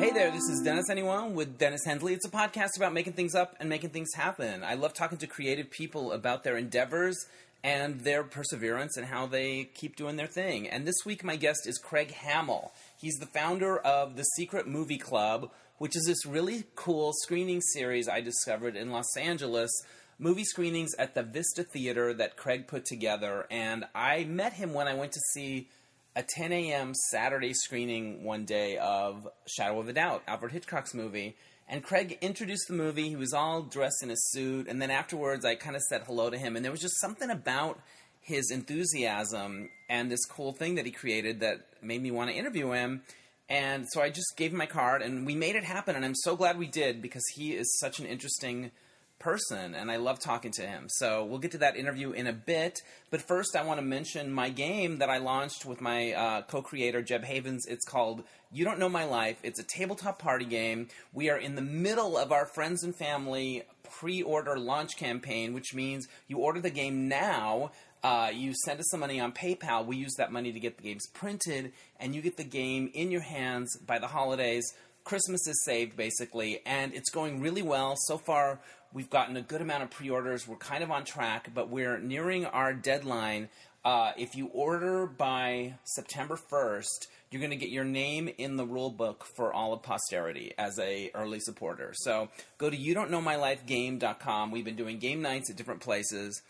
Hey there, this is Dennis Anyone with Dennis Hensley. It's a podcast about making things up and making things happen. I love talking to creative people about their endeavors and their perseverance and how they keep doing their thing. And this week, my guest is Craig Hamill. He's the founder of the Secret Movie Club, which is this really cool screening series I discovered in Los Angeles. Movie screenings at the Vista Theater that Craig put together. And I met him when I went to see a 10 a.m. Saturday screening one day of Shadow of a Doubt, Alfred Hitchcock's movie. And Craig introduced the movie. He was all dressed in a suit. And then afterwards, I kind of said hello to him. And there was just something about his enthusiasm and this cool thing that he created that made me want to interview him. And so I just gave him my card and we made it happen. And I'm so glad we did because he is such an interesting person and I love talking to him. So we'll get to that interview in a bit. But first, I want to mention my game that I launched with my uh, co creator, Jeb Havens. It's called You Don't Know My Life. It's a tabletop party game. We are in the middle of our friends and family pre order launch campaign, which means you order the game now. Uh, you send us some money on PayPal. We use that money to get the games printed, and you get the game in your hands by the holidays. Christmas is saved, basically, and it's going really well. So far, We've gotten a good amount of pre orders. We're kind of on track, but we're nearing our deadline. Uh, if you order by September 1st, you're going to get your name in the rule book for all of posterity as a early supporter. So go to you know my life game.com. We've been doing game nights at different places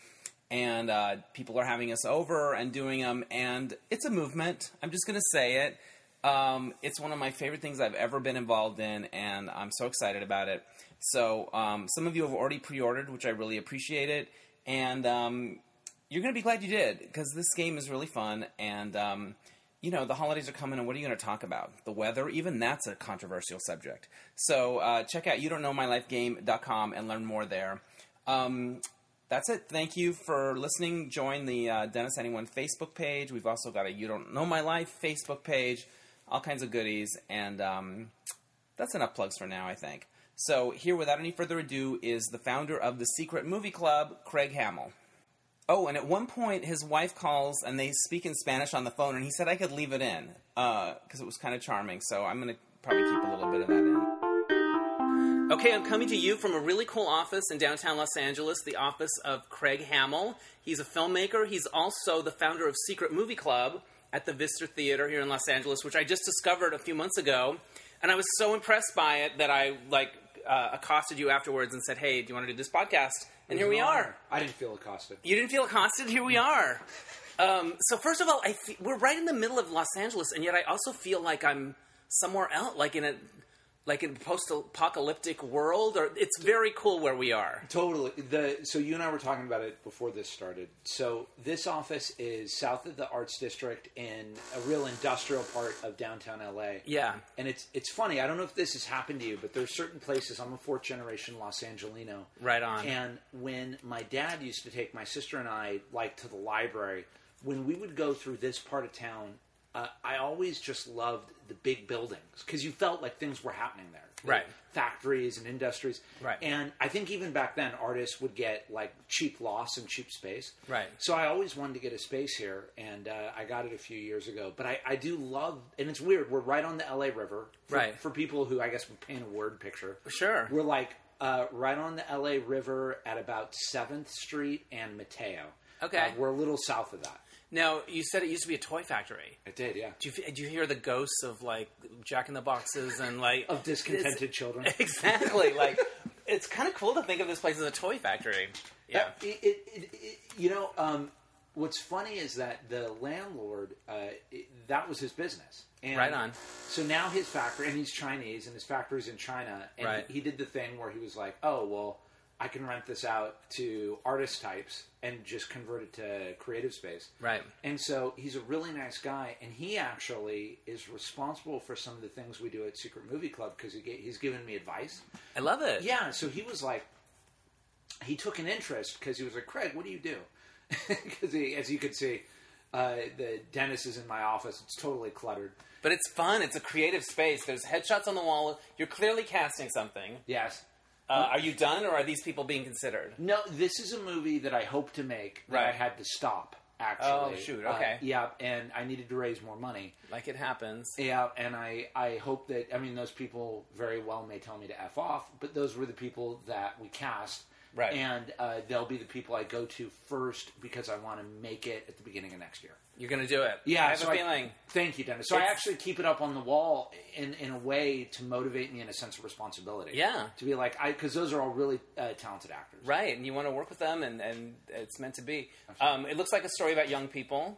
and uh, people are having us over and doing them and it's a movement. I'm just going to say it. Um, it's one of my favorite things I've ever been involved in and I'm so excited about it. So um, some of you have already pre-ordered, which I really appreciate it, and um, you're going to be glad you did because this game is really fun. And um, you know the holidays are coming, and what are you going to talk about? The weather, even that's a controversial subject. So uh, check out you don't know my life game.com and learn more there. Um, that's it. Thank you for listening. Join the uh, Dennis Anyone Facebook page. We've also got a You Don't Know My Life Facebook page. All kinds of goodies, and um, that's enough plugs for now. I think. So, here, without any further ado, is the founder of the Secret Movie Club, Craig Hamill. Oh, and at one point, his wife calls and they speak in Spanish on the phone, and he said I could leave it in because uh, it was kind of charming. So, I'm going to probably keep a little bit of that in. Okay, I'm coming to you from a really cool office in downtown Los Angeles, the office of Craig Hamill. He's a filmmaker. He's also the founder of Secret Movie Club at the Vista Theater here in Los Angeles, which I just discovered a few months ago. And I was so impressed by it that I like uh, accosted you afterwards and said, "Hey, do you want to do this podcast?" And here we are. I didn't feel accosted. You didn't feel accosted. Here we are. Um, so first of all, I we're right in the middle of Los Angeles, and yet I also feel like I'm somewhere else, like in a like in post-apocalyptic world or it's very cool where we are. Totally. The so you and i were talking about it before this started. So this office is south of the arts district in a real industrial part of downtown la yeah. And it's it's funny i don't know if this has happened to you but there's certain places i'm a fourth generation los angelino right on. And when my dad used to take my sister and i like to the library when we would go through this part of town uh, I always just loved the big buildings because you felt like things were happening there. Right. Factories and industries. Right. And I think even back then, artists would get like cheap loss and cheap space. Right. So I always wanted to get a space here, and uh, I got it a few years ago. But I, I do love, and it's weird, we're right on the LA River. For, right. For people who, I guess, would paint a word picture. For sure. We're like uh, right on the LA River at about 7th Street and Mateo. Okay. Uh, we're a little south of that. Now you said it used to be a toy factory. It did, yeah. Do you, do you hear the ghosts of like Jack in the Boxes and like of discontented children? Exactly. like it's kind of cool to think of this place as a toy factory. Yeah. It, it, it, you know, um, what's funny is that the landlord uh, that was his business. And right on. So now his factory, and he's Chinese, and his factory's in China, and right. he, he did the thing where he was like, "Oh well." I can rent this out to artist types and just convert it to creative space. Right. And so he's a really nice guy, and he actually is responsible for some of the things we do at Secret Movie Club because he, he's given me advice. I love it. Yeah. So he was like, he took an interest because he was like, Craig, what do you do? Because as you could see, uh, the Dennis is in my office. It's totally cluttered. But it's fun. It's a creative space. There's headshots on the wall. You're clearly casting something. Yes. Uh, are you done, or are these people being considered? No, this is a movie that I hope to make that Right. I had to stop Actually, Oh, shoot, Uh, okay. yeah, and I needed to raise more money. Like it happens. Yeah, and I, I hope that I mean those people very well may tell me to f off, but those were the people that we cast, Right. And uh, they'll be the people I go to first because I want to make it at the beginning of next year. You're going to do it. Yeah, I have so a feeling. thank you, Dennis. So I actually keep it up on the wall in in a way to motivate me in a sense of responsibility. Yeah. to be like I because those are all really uh, talented actors. Right, and you want to work with them, and, and it's meant to be. Um, it looks like a story about young people.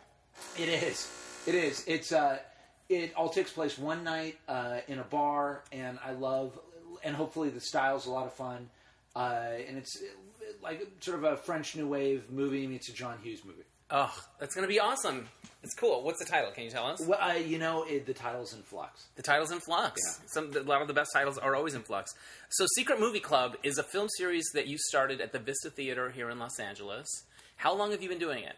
It is. It is. It's uh, it all takes place one night uh, in a bar, and I love, and hopefully the style's a lot of fun, uh, and it's like sort of a French New Wave movie meets a John Hughes movie. Oh, that's going to be awesome. It's cool. What's the title? Can you tell us? Well, uh, you know, it, the title's in flux. The title's in flux. Yeah. Some, a lot of the best titles are always in flux. So, Secret Movie Club is a film series that you started at the Vista Theater here in Los Angeles. How long have you been doing it?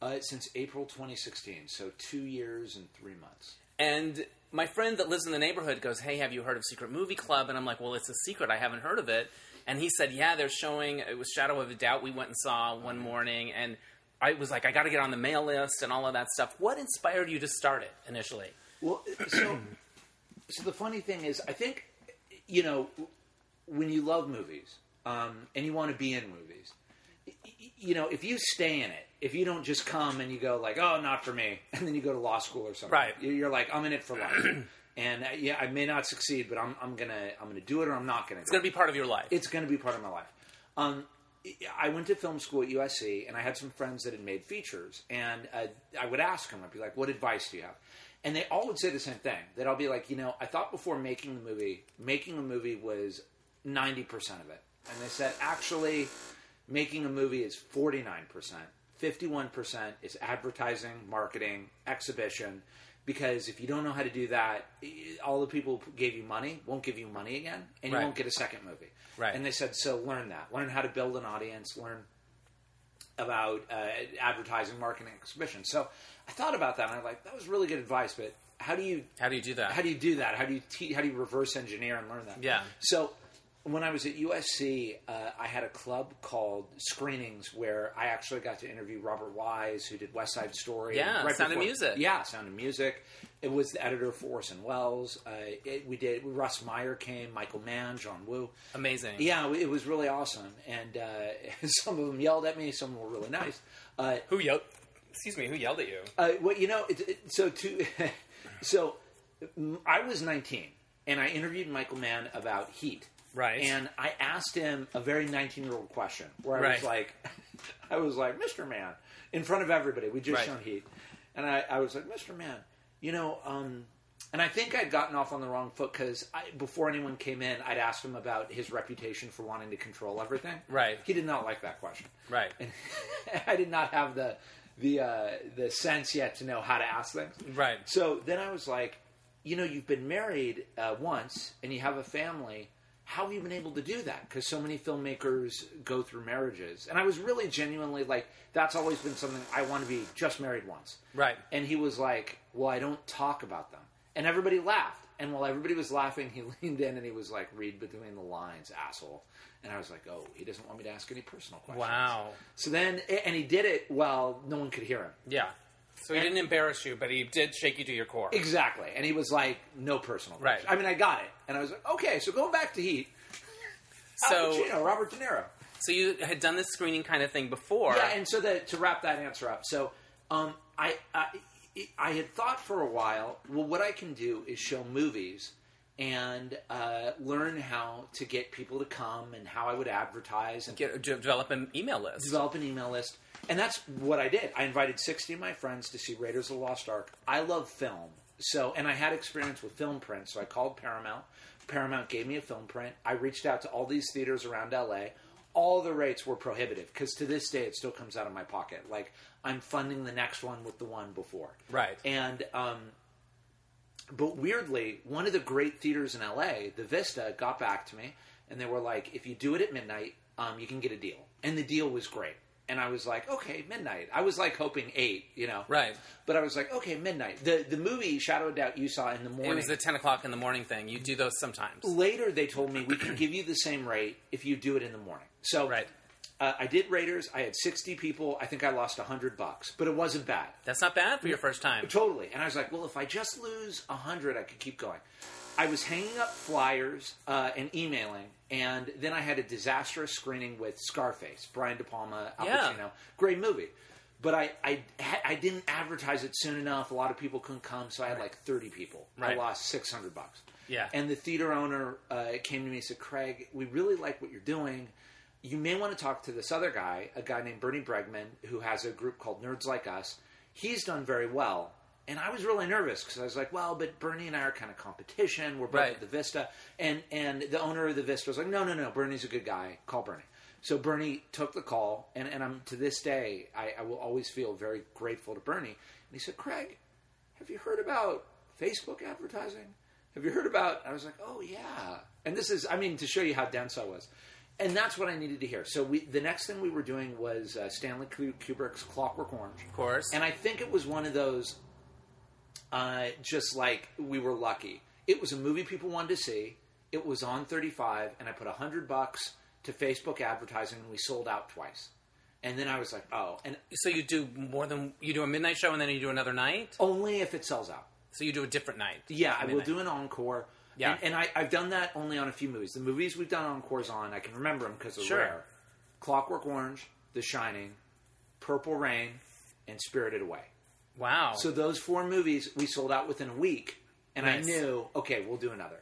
Uh, since April 2016, so two years and three months. And my friend that lives in the neighborhood goes, Hey, have you heard of Secret Movie Club? And I'm like, Well, it's a secret. I haven't heard of it. And he said, Yeah, they're showing, it was Shadow of a Doubt we went and saw one morning. And I was like, I got to get on the mail list and all of that stuff. What inspired you to start it initially? Well, so so the funny thing is, I think you know when you love movies um, and you want to be in movies, you know, if you stay in it, if you don't just come and you go like, "Oh, not for me," and then you go to law school or something, Right. you- You're like, "I'm in it for life," and uh, yeah, I may not succeed, but I'm I'm gonna I'm gonna do it or I'm not gonna. It's going to be part of your life. It's going to be part of my life. Um, I went to film school at USC, and I had some friends that had made features, and uh, I would ask them, I'd be like, "What advice do you have?" And they all would say the same thing. That I'll be like, you know, I thought before making the movie, making a movie was ninety percent of it, and they said actually, making a movie is forty nine percent. Fifty-one percent is advertising, marketing, exhibition. Because if you don't know how to do that, all the people who gave you money won't give you money again, and you Right. won't get a second movie. Right. And they said, so learn that. Learn how to build an audience. Learn about uh, advertising, marketing, exhibition. So I thought about that, and I'm like, that was really good advice. But how do you How do you do that? how do you do that? How do you te- how do you reverse engineer and learn that? Yeah. So when I was at USC, uh, I had a club called Screenings where I actually got to interview Robert Wise, who did West Side Story. Yeah, right Sound of Music. Yeah, Sound of Music. It was the editor for Orson Welles. Uh, it, we did. Russ Meyer came, Michael Mann, John Woo. Amazing. Yeah, it was really awesome, and uh, some of them yelled at me. Some were really nice. Uh, Who yelled? Excuse me. Who yelled at you? uh, well, you know, it, it, so to so I was 19, and I interviewed Michael Mann about Heat. Right. And I asked him a very 19 year old question where I was like, I was like, Mr. Mann, in front of everybody. We just Right. shown Heat, and I, I was like, Mr. Mann, you know, um, and I think I'd gotten off on the wrong foot because before anyone came in, I'd asked him about his reputation for wanting to control everything. Right. He did not like that question. Right. And I did not have the the uh, the sense yet to know how to ask things. Right. So then I was like, you know, you've been married uh, once and you have a family. How have you been able to do that? Because so many filmmakers go through marriages, and I was really genuinely like, that's always been something I want to be just married once. Right. And he was like, well, I don't talk about them, and everybody laughed. And while everybody was laughing, he leaned in and he was like, read between the lines, asshole. And I was like, oh, he doesn't want me to ask any personal questions. Wow. So then, and he did it while no one could hear him. Yeah. So he And- didn't embarrass you, but he did shake you to your core. Exactly. And he was like, no personal. Right. I mean, I got it. And I was like, okay, so going back to Heat. So, Pacino, Robert De Niro. so you had done this screening kind of thing before. Yeah, and so the, to wrap that answer up, so um, I, I I had thought for a while, well, what I can do is show movies and uh, learn how to get people to come and how I would advertise and Get, develop an email list. develop an email list. And that's what I did. I invited 60 of my friends to see Raiders of the Lost Ark. I love film. So, and I had experience with film print, so I called Paramount. Paramount gave me a film print. I reached out to all these theaters around LA. All the rates were prohibitive because to this day it still comes out of my pocket. Like I'm funding the next one with the one before. Right. And um, but weirdly, one of the great theaters in LA, the Vista, got back to me and they were like, if you do it at midnight, um, you can get a deal. And the deal was great. And I was like, okay, midnight. I was like hoping eight, you know. Right. But I was like, okay, midnight. The the movie Shadow of Doubt you saw in the morning. It was the 10 o'clock in the morning thing. You do those sometimes. Later, they told me we can give you the same rate if you do it in the morning. So Right. Uh, I did Raiders. I had 60 people. I think I lost 100 bucks, but it wasn't bad. That's not bad for your first time. Totally. And I was like, well, if I just lose 100, I could keep going. I was hanging up flyers uh, and emailing, and then I had a disastrous screening with Scarface, Brian De Palma, Al Yeah. Pacino. Great movie. But I, I, I didn't advertise it soon enough. A lot of people couldn't come, so I had like 30 people. Right. I lost 600 bucks. Yeah. And the theater owner uh, came to me and said, Craig, we really like what you're doing. You may want to talk to this other guy, a guy named Bernie Bregman, who has a group called Nerds Like Us. He's done very well. And I was really nervous because I was like, well, but Bernie and I are kind of competition. We're both Right. at the Vista. And, and the owner of the Vista was like, no, no, no, Bernie's a good guy. Call Bernie. So Bernie took the call, and, and I'm to this day, I, I will always feel very grateful to Bernie. And he said, Craig, have you heard about Facebook advertising? Have you heard about? I was like, oh yeah. And this is, I mean, to show you how dense I was. And that's what I needed to hear. So we, the next thing we were doing was uh, Stanley Kubrick's Clockwork Orange. Of course. And I think it was one of those, uh, just like we were lucky. It was a movie people wanted to see. It was on 35, and I put 100 bucks to Facebook advertising, and we sold out twice. And then I was like, oh. And so you do more than you do a midnight show and then you do another night. only if it sells out. So you do a different night. Yeah, I will do an encore. Yeah. and, and I, I've done that only on a few movies. The movies we've done encores on, I can remember them because they're Sure. rare. Clockwork Orange, The Shining, Purple Rain, and Spirited Away. Wow. So those four movies we sold out within a week, and Nice. I knew, okay, we'll do another.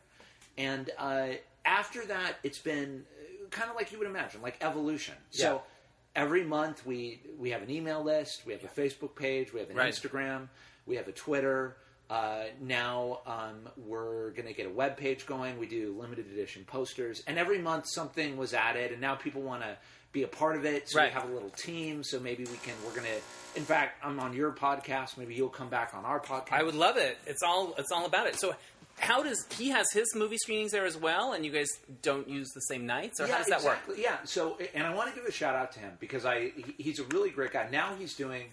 And uh, after that, it's been kind of like you would imagine, like evolution. So every month we we have an email list, we have a Facebook page, we have an Right. Instagram, we have a Twitter. Uh, now um, we're going to get a web page going. We do limited edition posters, and every month something was added, and now people want to be a part of it. So Right. we have a little team. So maybe we can. We're to. In fact, I'm on your podcast. Maybe you'll come back on our podcast. I would love it. It's all it's all about it. So how does he has his movie screenings there as well, and you guys don't use the same nights, or how does that work? Yeah. So, and I want to give a shout out to him because I he, he's a really great guy. Now he's doing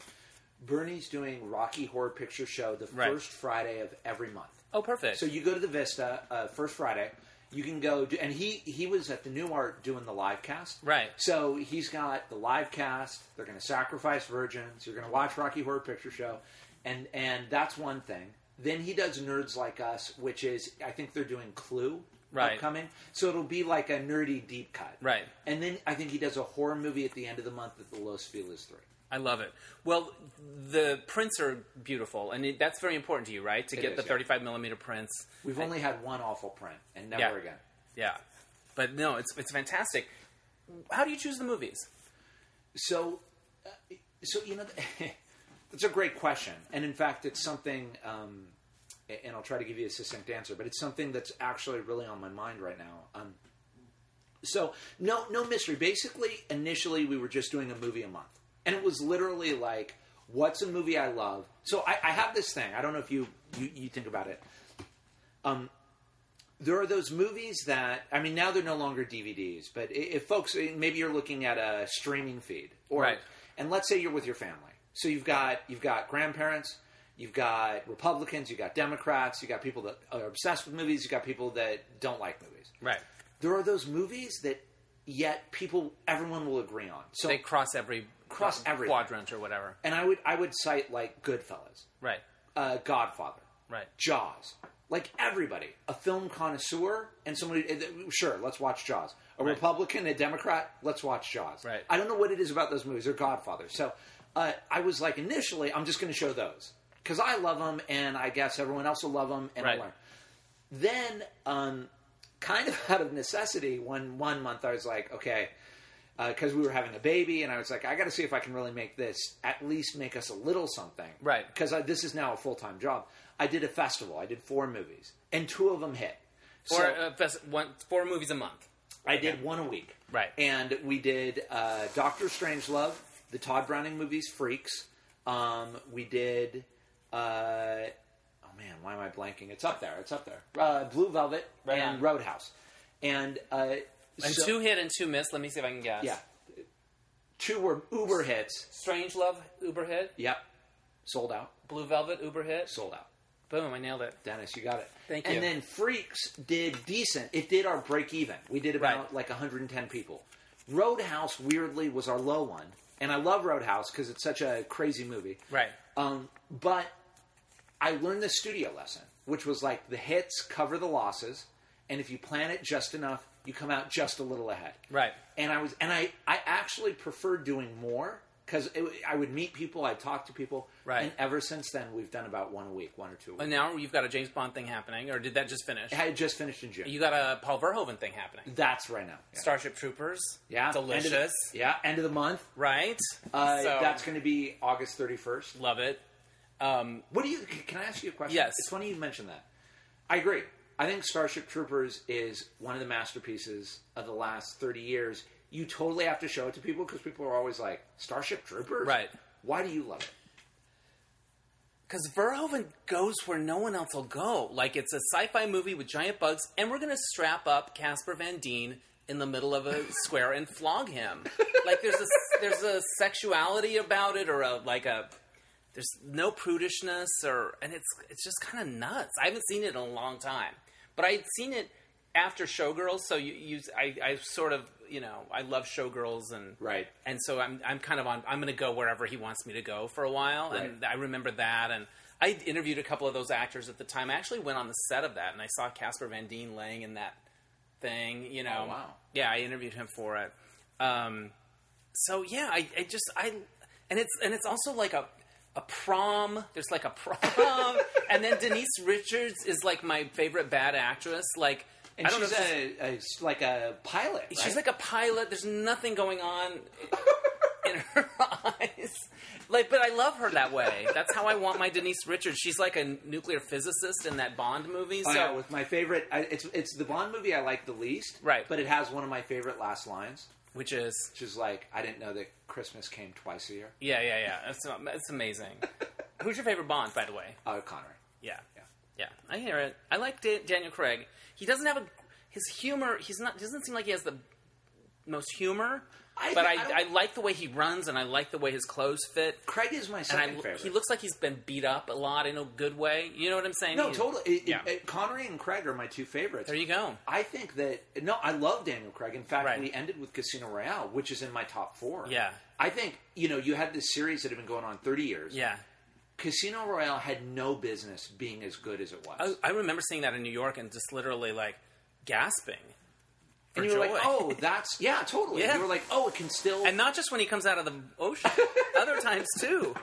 Bernie's doing Rocky Horror Picture Show the Right. first Friday of every month. Oh, perfect. So you go to the Vista uh, first Friday. You can go, do, and he he was at the Nuart doing the live cast. Right. So he's got the live cast. They're going to sacrifice virgins. You're going to watch Rocky Horror Picture Show, and and that's one thing. Then he does Nerds Like Us, which is I think they're doing Clue Right. upcoming. So it'll be like a nerdy deep cut. Right. And then I think he does a horror movie at the end of the month at the Los Feliz Three. I love it. Well, the prints are beautiful, and it, that's very important to you, right? To It get is, the yeah. 35 millimeter prints. We've only had one awful print, and never Yeah. again. Yeah, but no, it's it's fantastic. How do you choose the movies? So, uh, so you know, it's a great question, and in fact, it's something. Um, and I'll try to give you a succinct answer, but it's something that's actually really on my mind right now. Um, so, no, no mystery. Basically, initially, we were just doing a movie a month, and it was literally like, "What's a movie I love?" So, I, I have this thing. I don't know if you you, you think about it. Um, there are those movies that I mean now they're no longer DVDs, but if folks maybe you're looking at a streaming feed or Right. and let's say you're with your family. So you've got you've got grandparents, you've got Republicans, you've got Democrats, you've got people that are obsessed with movies, you've got people that don't like movies. Right. There are those movies that yet people everyone will agree on. So They cross every Cross everything. quadrant or whatever. and I would I would cite like Goodfellas, Right. uh, Godfather, Right. Jaws. Like everybody, a film connoisseur and somebody. uh, Sure, let's watch Jaws. A. Republican, a Democrat, let's watch Jaws. Right. I don't know what it is about those movies. They're Godfather. So uh, I was like, initially, I'm just going to show those because I love them, and I guess everyone else will love them, and Right. I learn. Then, um, kind of out of necessity, one one month I was like, okay. Because we were having a baby, and I was like, I got to see if I can really make this at least make us a little something, Right. because this is now a full time job. I did a festival. I did four movies, and two of them hit. Four, So uh, fest- one, four movies a month. I did one a week. Right. And we did uh, Doctor Strangelove, the Tod Browning movies, Freaks. Um, we did. Uh, oh man, why am I blanking? It's up there. It's up there. Uh, Blue Velvet Right and on. Roadhouse. And uh, And so- two hit and two miss. Let me see if I can guess. Yeah. Two were Uber hits. Strangelove, Uber hit. Yep. Sold out. Blue Velvet, Uber hit. Sold out. Boom, I nailed it. Dennis, you got it. Thank you. and then Freaks did decent. It did our break even. We did about Right. like 110 people. Roadhouse weirdly was our low one, and I love Roadhouse because it's such a crazy movie. Right. Um, but I learned the studio lesson, which was like the hits cover the losses, and if you plan it just enough, you come out just a little ahead. Right. And I was, and I, I actually preferred doing more because I would meet people, I'd talk to people, Right. And ever since then, we've done about one a week, one or two. A week. And now you've got a James Bond thing happening, or did that just finish? I had just finished in June. You got a Paul Verhoeven thing happening. That's right now. Yeah. Starship Troopers. Yeah, Delicious. End the, yeah, end of the month. Right. Uh, So- that's going to be August thirty first. Love it. Um, What do you? Can I ask you a question? Yes. It's funny you mentioned that. I agree. I think Starship Troopers is one of the masterpieces of the last thirty years. You totally have to show it to people because people are always like Starship Troopers. Right. Why do you love it? Because Verhoeven goes where no one else will go. Like it's a sci-fi movie with giant bugs, and we're gonna strap up Casper Van Dien in the middle of a square and flog him. Like there's a there's a sexuality about it, or a like a there's no prudishness, or and it's it's just kind of nuts. I haven't seen it in a long time, but I'd seen it after Showgirls, so you, you I, I sort of you know I love Showgirls and Right. and so I'm I'm kind of on. I'm going to go wherever he wants me to go for a while, and I remember that. And I interviewed a couple of those actors at the time. I actually went on the set of that, and I saw Casper Van Dien laying in that thing. You know, Oh, wow. Yeah, I interviewed him for it. Um, so yeah, I, I just I and it's and it's also like a a prom. There's like a prom, and then Denise Richards is like my favorite bad actress. Like And I don't she's know. a, a like a pilot. She's like a pilot. There's nothing going on in her eyes. Like, but I love her that way. That's how I want my Denise Richards. She's like a nuclear physicist in that Bond movie. Oh, so Oh, yeah, with my favorite. I, it's it's the Bond movie I like the least. Right. But it has one of my favorite last lines, which is which is like, "I didn't know that Christmas came twice a year." yeah, yeah, yeah. It's it's amazing. Who's your favorite Bond, by the way? Oh, Connery. Yeah, Yeah. yeah. I hear it. I like Da- Daniel Craig. He doesn't have a his humor. He's not. Doesn't seem like he has the most humor. I- but I I, I, like the way he runs, and I like the way his clothes fit. Craig is my And second I, favorite. he looks like he's been beat up a lot in a good way. You know what I'm saying? no, He- totally. It- yeah. it- Connery and Craig are my two favorites. There you go. I think that no, I love Daniel Craig. In fact, Right. we ended with Casino Royale, which is in my top four. Yeah. I think you know you had this series that had been going on thirty years. Yeah. Casino Royale had no business being as good as it was. I, I remember seeing that in New York and just literally like gasping. And you were joy. like, "Oh, that's yeah, totally." Yeah. You were like, "Oh, it can still." and not just when he comes out of the ocean, other times too.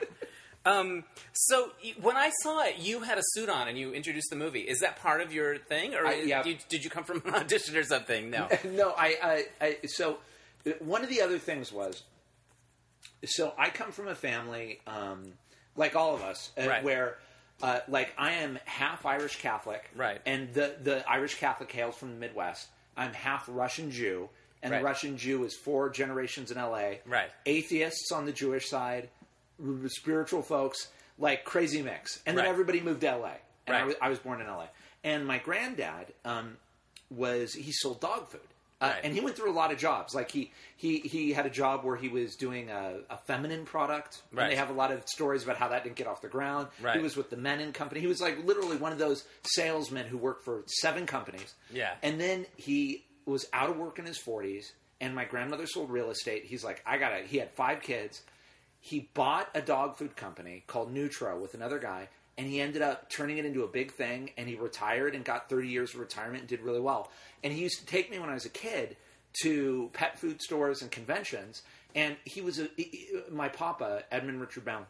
Um, so when I saw it, you had a suit on and you introduced the movie. Is that part of your thing, or I- yeah. you, did you come from an audition or something? No. no, I, I, I. So uh, one of the other things was, so I come from a family, um, like all of us, uh, Right. where. Uh, like I am half Irish Catholic, Right. And the the Irish Catholic hails from the Midwest. I'm half Russian Jew, and Right. the Russian Jew is four generations in L.A. Right. Atheists on the Jewish side, spiritual folks, like crazy mix, and then Right. everybody moved to L.A. And I, Right. was, I was born in L.A. And my granddad um, was he sold dog food. Uh, Right. And he went through a lot of jobs. Like he he he had a job where he was doing a, a feminine product. Right. And they have a lot of stories about how that didn't get off the ground. Right. He was with the Mennen company. He was like literally one of those salesmen who worked for seven companies. Yeah. And then he was out of work in his forties. And my grandmother sold real estate. He's like, I gotta. He had five kids. He bought a dog food company called Nutro with another guy, and he ended up turning it into a big thing. And he retired and got 30 years of retirement and did really well. And he used to take me when I was a kid to pet food stores and conventions. And he was a, he- my papa, Edmund Richard Baum,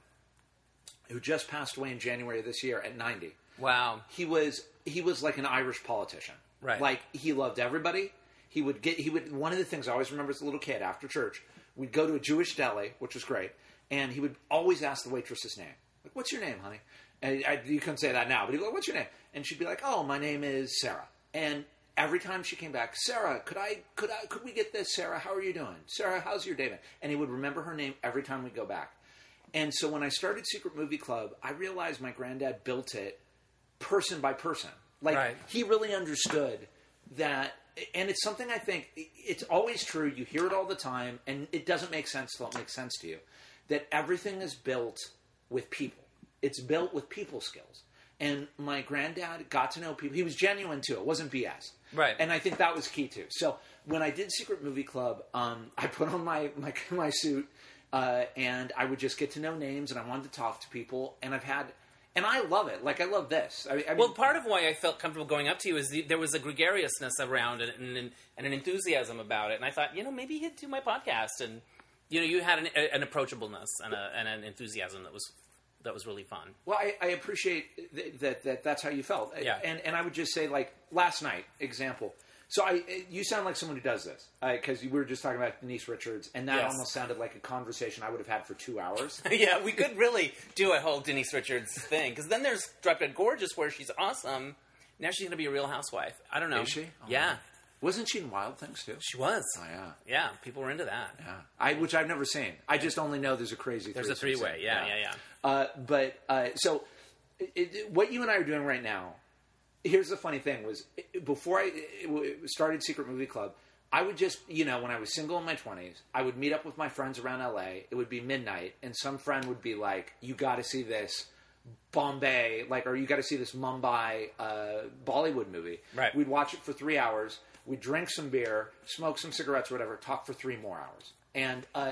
who just passed away in January of this year at 90 Wow. he was he was like an Irish politician. Right. Like he loved everybody. He would get he would one of the things I always remember as a little kid after church, we'd go to a Jewish deli, which was great, and he would always ask the waitress's name. Like, "What's your name, honey?" And I, you couldn't say that now, but he'd go, "What's your name?" And she'd be like, "Oh, my name is Sarah." And every time she came back, Sarah, could I could I could we get this? Sarah, how are you doing? Sarah, how's your day been? And he would remember her name every time we go back. And so when I started Secret Movie Club, I realized my granddad built it person by person. Like Right. he really understood that, and it's something I think it's always true. You hear it all the time, and it doesn't make sense it makes sense to you. That everything is built with people. It's built with people skills. and my granddad got to know people. He was genuine too. It wasn't BS. Right. And I think that was key too. So when I did Secret Movie Club, um, I put on my my, my suit, uh, and I would just get to know names, and I wanted to talk to people, and I've had. And I love it. Like I love this. I, I mean, Well, part of why I felt comfortable going up to you is the, there was a gregariousness around it and, and, and an enthusiasm about it. And I thought, you know, maybe he'd do my podcast. And, you know, you had an, an approachableness and, a, and an enthusiasm that was that was really fun. Well, I, I appreciate th- that, that that's how you felt. Yeah. And and I would just say like last night example. So I you sound like someone who does this because we were just talking about Denise Richards, and that Yes. almost sounded like a conversation I would have had for two hours. yeah, we could really do a whole Denise Richards thing because then there's Drop Dead Gorgeous where she's awesome. Now she's going to be a Real Housewife. I don't know. Is she? Oh, yeah. Wasn't she in Wild Things too? she was. Oh yeah. Yeah, people were into that. Yeah, I which I've never seen. I just only know there's a crazy. There's a threesome three-way. scene. Yeah, yeah, yeah. Uh, but uh, so, it, it- what you and I are doing right now. Here's the funny thing: was before I it started Secret Movie Club, I would just you know when I was single in my twenties, I would meet up with my friends around L.A. It would be midnight, and some friend would be like, "You got to see this." Bombay, like, or you got to see this Mumbai uh, Bollywood movie. Right. We'd watch it for three hours. We'd drink some beer, smoke some cigarettes, or whatever. Talk for three more hours. And uh,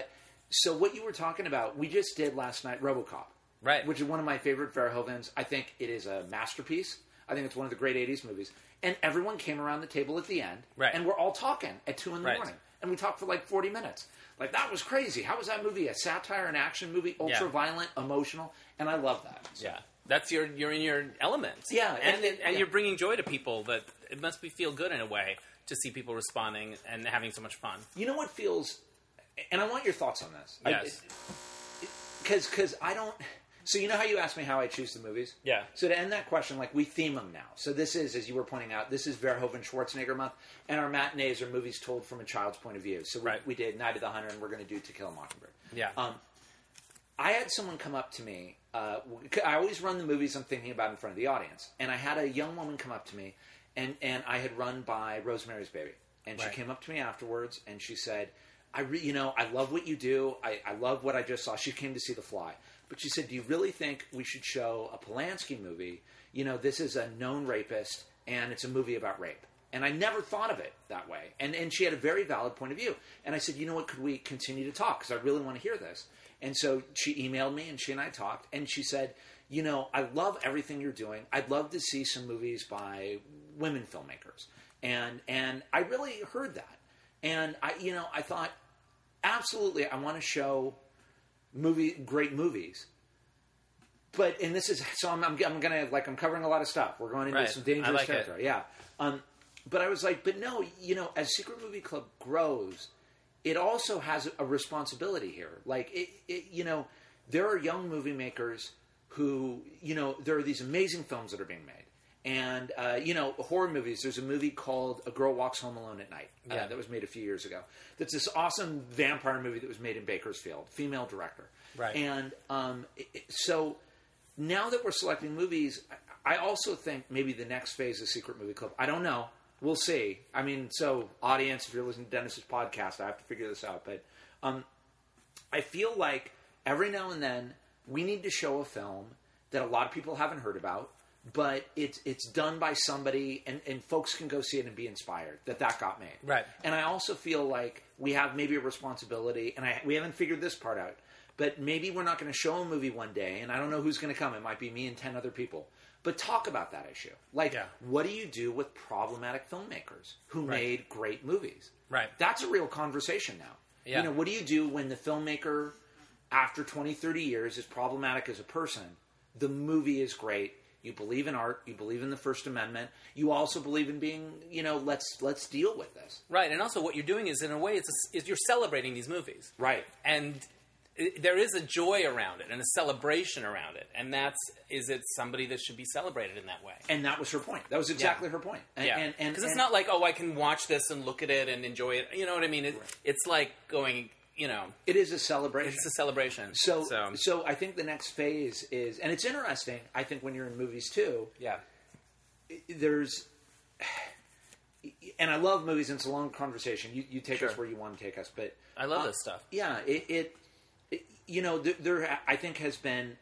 so, what you were talking about, we just did last night, RoboCop, Right. Which is one of my favorite Verhoevens. I think it is a masterpiece. I think it's one of the great '80s movies. And everyone came around the table at the end, Right. And we're all talking at two in the Right. morning, and we talked for like 40 minutes. Like that was crazy. How was that movie? A satire, an action movie, ultra Yeah. violent, emotional, and I love that. So- Yeah, that's your you're in your element. Yeah, and and- and, yeah. you're bringing joy to people. That it must be feel good in a way to see people responding and having so much fun. You know what feels, and I want your thoughts on this. Yes. Because because I don't. So you know how you asked me how I choose the movies? Yeah. So to end that question, like we theme them now. So this is, as you were pointing out, this is Verhoeven Schwarzenegger month, and our matinees are movies told from a child's point of view. So we, Right. we did Night of the Hunter, and we're going to do To Kill a Mockingbird. Yeah. Um, I had someone come up to me. Uh, I always run the movies I'm thinking about in front of the audience, and I had a young woman come up to me, and and I had run by Rosemary's Baby, and Right. she came up to me afterwards, and she said, "I, re- you know, I love what you do. I, I love what I just saw." She came to see The Fly, but she said, "Do you really think we should show a Polanski movie? You know, this is a known rapist, and it's a movie about rape." And I never thought of it that way. And and she had a very valid point of view. And I said, you know what? Could we continue to talk? Because I really want to hear this. And so she emailed me, and she and I talked. And she said, you know, I love everything you're doing. I'd love to see some movies by women filmmakers. And and I really heard that. And I, you know, I thought, absolutely, I want to show movie great movies. But and this is so I'm, I'm, I'm gonna like I'm covering a lot of stuff. We're going into Right. some I dangerous like it. territory. Yeah. Um, but I was like, but no, you know, as Secret Movie Club grows, it also has a responsibility here. Like, it, it, you know, there are young movie makers who, you know, there are these amazing films that are being made. And, uh, you know, horror movies. There's a movie called A Girl Walks Home Alone at Night uh, Yeah. that was made a few years ago. That's this awesome vampire movie that was made in Bakersfield, female director. Right. And um, it- so now that we're selecting movies, I also think maybe the next phase of Secret Movie Club. I don't know. We'll see. I mean, so audience, if you're listening to Dennis's podcast, I have to figure this out. But um, I feel like every now and then we need to show a film that a lot of people haven't heard about, but it's it's done by somebody, and, and folks can go see it and be inspired that that got made. Right. And I also feel like we have maybe a responsibility, and I we haven't figured this part out. But maybe we're not going to show a movie one day, and I don't know who's going to come. It might be me and ten other people. But talk about that issue. Like, Yeah. what do you do with problematic filmmakers who Right. made great movies? Right. That's a real conversation now. Yeah. You know, what do you do when the filmmaker, after 20, 30 years, is problematic as a person? The movie is great. You believe in art. You believe in the First Amendment. You also believe in being, you know, let's let's deal with this. Right, and also what you're doing is, in a way, it's a, is you're celebrating these movies, Right. and i there is a joy around it and a celebration around it, and that's is it somebody that should be celebrated in that way? And that was her point. That was exactly her point. And, Yeah, and, because it's not like oh, I can watch this and look at it and enjoy it. You know what I mean? It, It's like going, you know, It is a celebration. it's a celebration. so, so, so I think the next phase is, and it's interesting. I think when you're in movies too, yeah, there's and I love movies and it's a long conversation. You, you take us where you want to take us, but I love uh, this stuff. Yeah, it, it, it you know there, there I think has been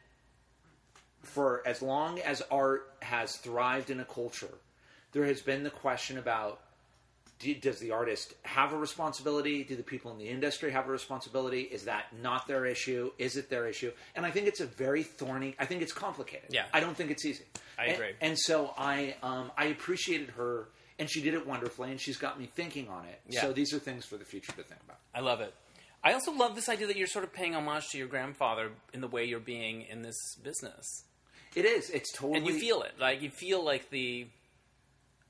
for as long as art has thrived in a culture, there has been the question about do, does the artist have a responsibility? Do the people in the industry have a responsibility? Is that not their issue? Is it their issue? And I think it's a very thorny. I think it's complicated. Yeah. I don't think it's easy. I And- agree. And, so I um, I appreciated her, and she did it wonderfully, and she's got me thinking on it. Yeah. So these are things for the future to think about. I love it. I also love this idea that you're sort of paying homage to your grandfather in the way you're being in this business, It is. It's totally. and you feel it. Like you feel like the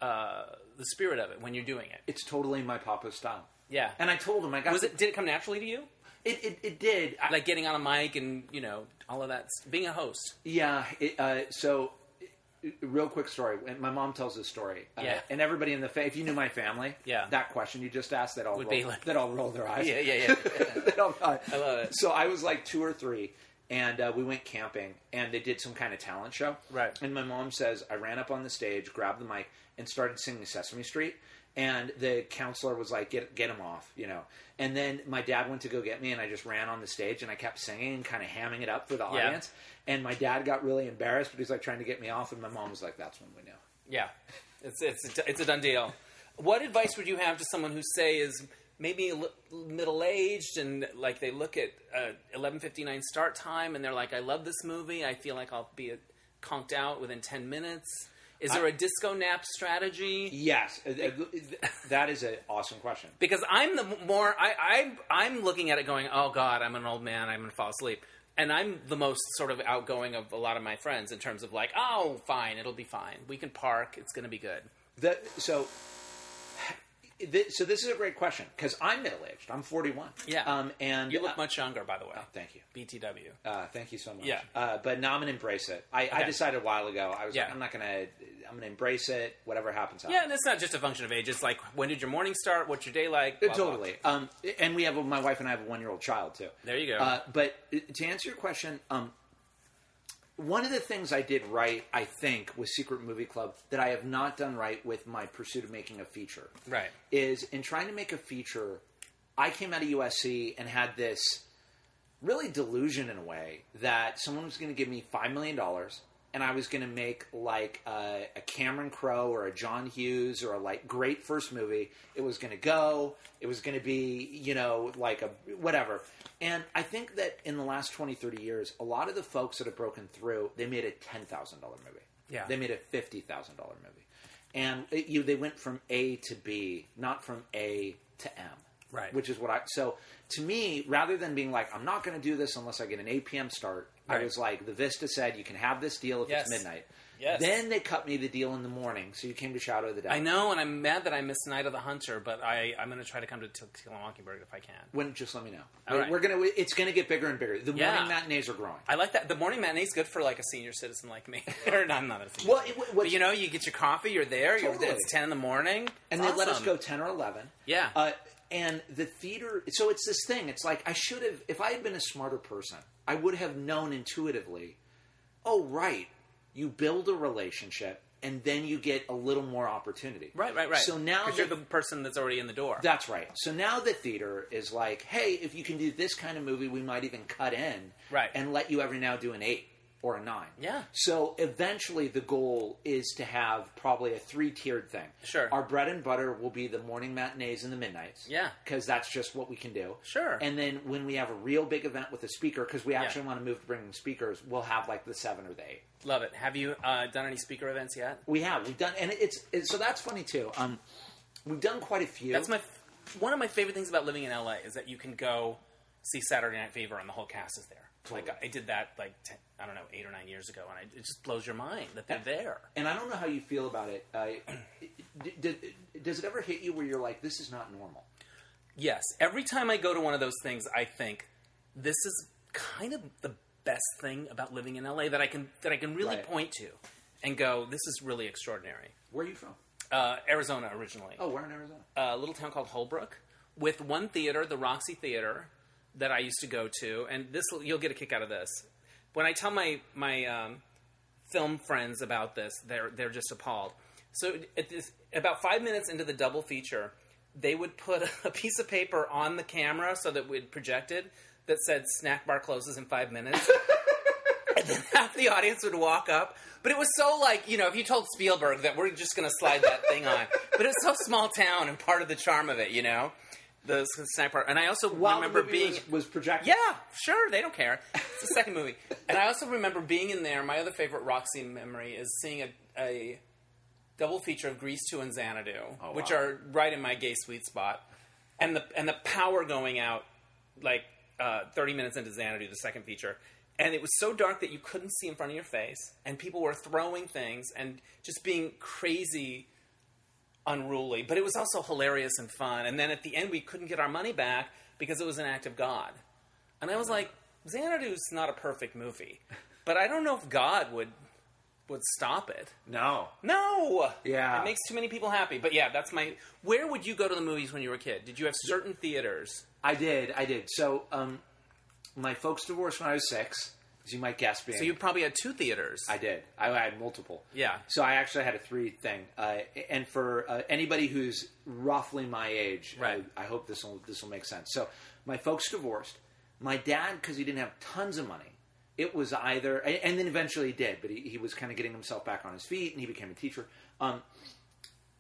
uh, the spirit of it when you're doing it. It's totally my papa's style. Yeah. And I told him I got was it? Did it come naturally to you? It, it, it did. I, Like getting on a mic and you know all of that, being a host. Yeah. It, uh, so, uh, real quick story. My mom tells this story, uh, Yeah. and everybody in the fa- if you knew my family, Yeah. that question you just asked, that all Would roll, be like- that all roll their eyes. Yeah, yeah, yeah. All- I love it. So I was like two or three, and uh, we went camping, and they did some kind of talent show. Right. And my mom says I ran up on the stage, grabbed the mic, and started singing Sesame Street. And the counselor was like, "Get get him off," you know. And then my dad went to go get me, and I just ran on the stage, and I kept singing and kind of hamming it up for the Yeah. audience. And my dad got really embarrassed, but he's like trying to get me off, and my mom was like, "That's when we knew." Yeah, it's it's it's a done deal. What advice would you have to someone who say is maybe middle aged and like they look at uh, eleven fifty nine start time and they're like, I love this movie. I feel like I'll be conked out within ten minutes. Is there a disco nap strategy? Yes, uh, uh, that is an awesome question. Because I'm the more I, I I'm looking at it going, oh god, I'm an old man. I'm gonna fall asleep. And I'm the most sort of outgoing of a lot of my friends in terms of like, oh, fine, it'll be fine. We can park. It's going to be good. That so. Th- So this is a great question because I'm middle aged. I'm 41. Yeah. Um, and You look uh, much younger, by the way. Thank you. BTW. Uh, thank you so much. Yeah. Uh, but now I'm gonna embrace it. I, I decided a while ago. I was Yeah. like, I'm not gonna. I'm gonna embrace it. Whatever happens, happens. Yeah, and it's not just a function of age. It's like, when did your morning start? What's your day like? Blah, blah. totally. Um, and we have my wife and I have a one year old child too. There you go. Uh, but to answer your question, um, one of the things I did right, I think, with Secret Movie Club that I have not done right with my pursuit of making a feature, Right. is in trying to make a feature. I came out of USC and had this really delusion in a way that someone was going to give me five million dollars and I was going to make like a, a Cameron Crowe or a John Hughes or a like great first movie. It was going to go. It was going to be you know like a whatever. And I think that in the last 20, 30 years, a lot of the folks that have broken through, they made a ten thousand dollar movie. Yeah. they made a fifty thousand dollar movie, and it, you they went from A to B, not from A to M Right. which is what I. So to me, rather than being like, I'm not going to do this unless I get an 8 p.m. start, I Right. was like, the Vista said you can have this deal if Yes. it's midnight. Yes. Then they cut me the deal in the morning, so you came to Shadow of the Dead. I know, and I'm mad that I missed Night of the Hunter, but I, I'm going to try to come to Till Kill a Mockingbird if I can. When just let me know. Right. We're gonna. It's gonna get bigger and bigger. The Yeah. morning matinees are growing. I like that. The morning matinee is good for like a senior citizen like me. or not, I'm not a senior Well, it- but you know, you get your coffee, you're there, you're, Totally. it's 10 in the morning. and It's they let us go 10 or 11. Yeah. Uh, and the theater, so it's this thing. It's like I should have, if I had been a smarter person, I would have known intuitively. Oh, right, you build a relationship, and then you get a little more opportunity. Right, right, right. So now you're the person that's already in the door. That's right. So now the theater is like, hey, if you can do this kind of movie, we might even cut in, Right. and let you every now do an eight or a nine. Yeah. So eventually, the goal is to have probably a three-tiered thing. Sure. Our bread and butter will be the morning matinees and the midnights. Yeah. Because that's just what we can do. Sure. And then when we have a real big event with a speaker, because we actually want to move to bringing speakers, we'll have like the seven or the eight. Love it. Have you uh, done any speaker events yet? We have. We've done, and it's, it's so that's funny too. Um, we've done quite a few. That's my one of my favorite things about living in LA is that you can go see Saturday Night Fever and the whole cast is there. Like I did that like 10, I don't know eight or nine years ago, and I, it just blows your mind that they're there. and I don't know how you feel about it. Uh, does it ever hit you where you're like, this is not normal? Yes, every time I go to one of those things, I think this is kind of the best thing about living in LA that I can that I can really Right. point to and go, this is really extraordinary. Where are you from? Uh, Arizona originally. Oh, we're in Arizona. a little town called Holbrook with one theater, the Roxy Theater, that I used to go to. And this you'll get a kick out of this. When I tell my my um, film friends about this, they're they're just appalled. So at this, about five minutes into the double feature, they would put a piece of paper on the camera so that we'd projected that said "Snack bar closes in five minutes." and then half the audience would walk up. But it was so like you know, if you told Spielberg that we're just going to slide that thing on, but it's was so small town and part of the charm of it, you know, the sniper. And I also While remember the movie being was, was projected. yeah, sure, they don't care. It's the second movie, and I also remember being in there. My other favorite Roxy memory is seeing a, a double feature of Grease Two and Xanadu, Oh, which wow. are right in my gay sweet spot, and the and the power going out like uh, thirty minutes into Xanadu, the second feature. And it was so dark that you couldn't see in front of your face, and people were throwing things and just being crazy unruly, but it was also hilarious and fun. And then at the end, we couldn't get our money back because it was an act of God. And I was like, Xanadu's not a perfect movie, but I don't know if God would would stop it. No. No, Yeah. it makes too many people happy. But yeah, that's my. Where would you go to the movies when you were a kid? Did you have certain theaters? I did. I did. So, um, my folks divorced when I was six, you might guess. Being So you probably had two theaters. I did. I had multiple. Yeah. So I actually had a three thing. Uh, and for uh, anybody who's roughly my age, Right. I, I hope this will this will make sense. So my folks divorced. My dad, because he didn't have tons of money, it was either, and and then eventually he did, but he, he was kind of getting himself back on his feet, and he became a teacher. Um,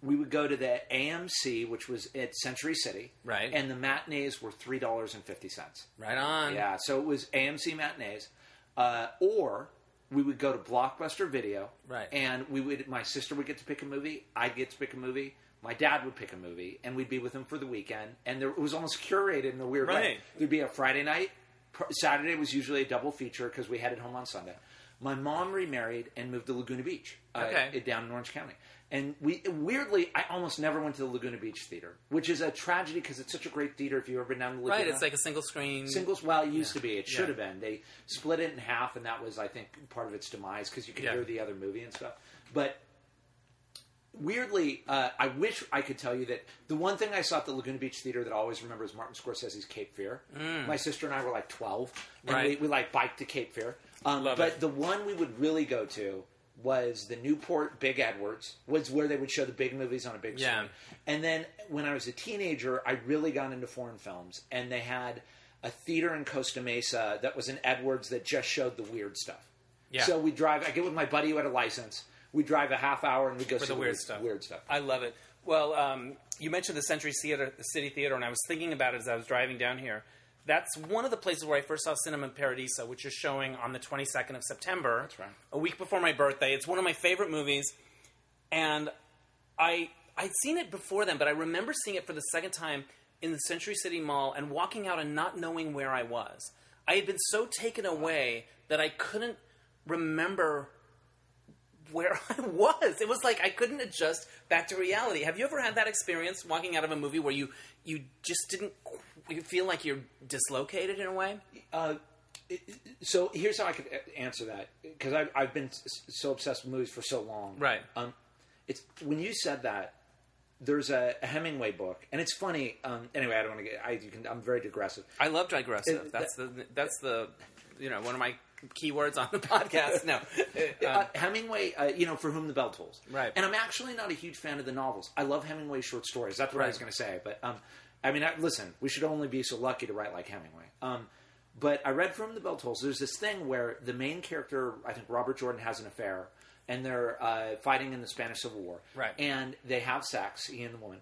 we would go to the AMC, which was at Century City, Right. And the matinees were three dollars and fifty cents. right on. Yeah, so it was AMC matinees, uh, or we would go to Blockbuster Video, Right. And we would, my sister would get to pick a movie, I'd get to pick a movie, my dad would pick a movie, and we'd be with him for the weekend. And there, it was almost curated in a weird way. Right. There'd be a Friday night, pr- Saturday was usually a double feature because we headed home on Sunday. My mom remarried and moved to Laguna Beach, uh, Okay. down in Orange County. And we weirdly, I almost never went to the Laguna Beach theater, which is a tragedy because it's such a great theater. If you've ever been down to Laguna, Right, it's like a single screen. Singles, well, it used to be. It should Yeah. have been. They split it in half, and that was, I think, part of its demise because you could Yeah. hear the other movie and stuff. But weirdly, uh, I wish I could tell you that the one thing I saw at the Laguna Beach Theater that I always remember is Martin Scorsese's Cape Fear. My sister and I were like 12, and Mm. Right. we, we like biked to Cape Fear. Um, but it. the one we would really go to was the Newport Big Edwards, was where they would show the big movies on a big Yeah. screen. And then when I was a teenager, I really got into foreign films, and they had a theater in Costa Mesa that was an Edwards that just showed the weird stuff. Yeah. So we drive. I get with my buddy who had a license. We drive a half hour and we go for see the weird stuff. Weird stuff. I love it. Well, um, you mentioned the Century Theater, the City Theater, and I was thinking about it as I was driving down here. That's one of the places where I first saw Cinema Paradiso, which is showing on the 22nd of September. That's right. A week before my birthday. It's one of my favorite movies, and I I'd seen it before then, but I remember seeing it for the second time in the Century City Mall and walking out and not knowing where I was. I had been so taken away that I couldn't remember where I was. It was like I couldn't adjust back to reality. Have you ever had that experience walking out of a movie where you you just didn't you feel like you're dislocated in a way? Uh, so here's how I could answer that because I've, I've been so obsessed with movies for so long. Right. Um, it's when you said that. There's a, a Hemingway book, and it's funny. Um, anyway, I don't want to get. I, you can, I'm very digressive. I love digressive. It- that's the that's the you know one of my keywords on the podcast. No, Uh, Um, Hemingway, uh, you know, for whom the bell tolls. Right. And I'm actually not a huge fan of the novels. I love Hemingway short stories. That's what I was going to say. But um, I mean, I, listen, we should only be so lucky to write like Hemingway. Um, but I read from the bell tolls. There's this thing where the main character, I think Robert Jordan, has an affair, and they're uh, fighting in the Spanish Civil War. Right. And they have sex, he and the woman.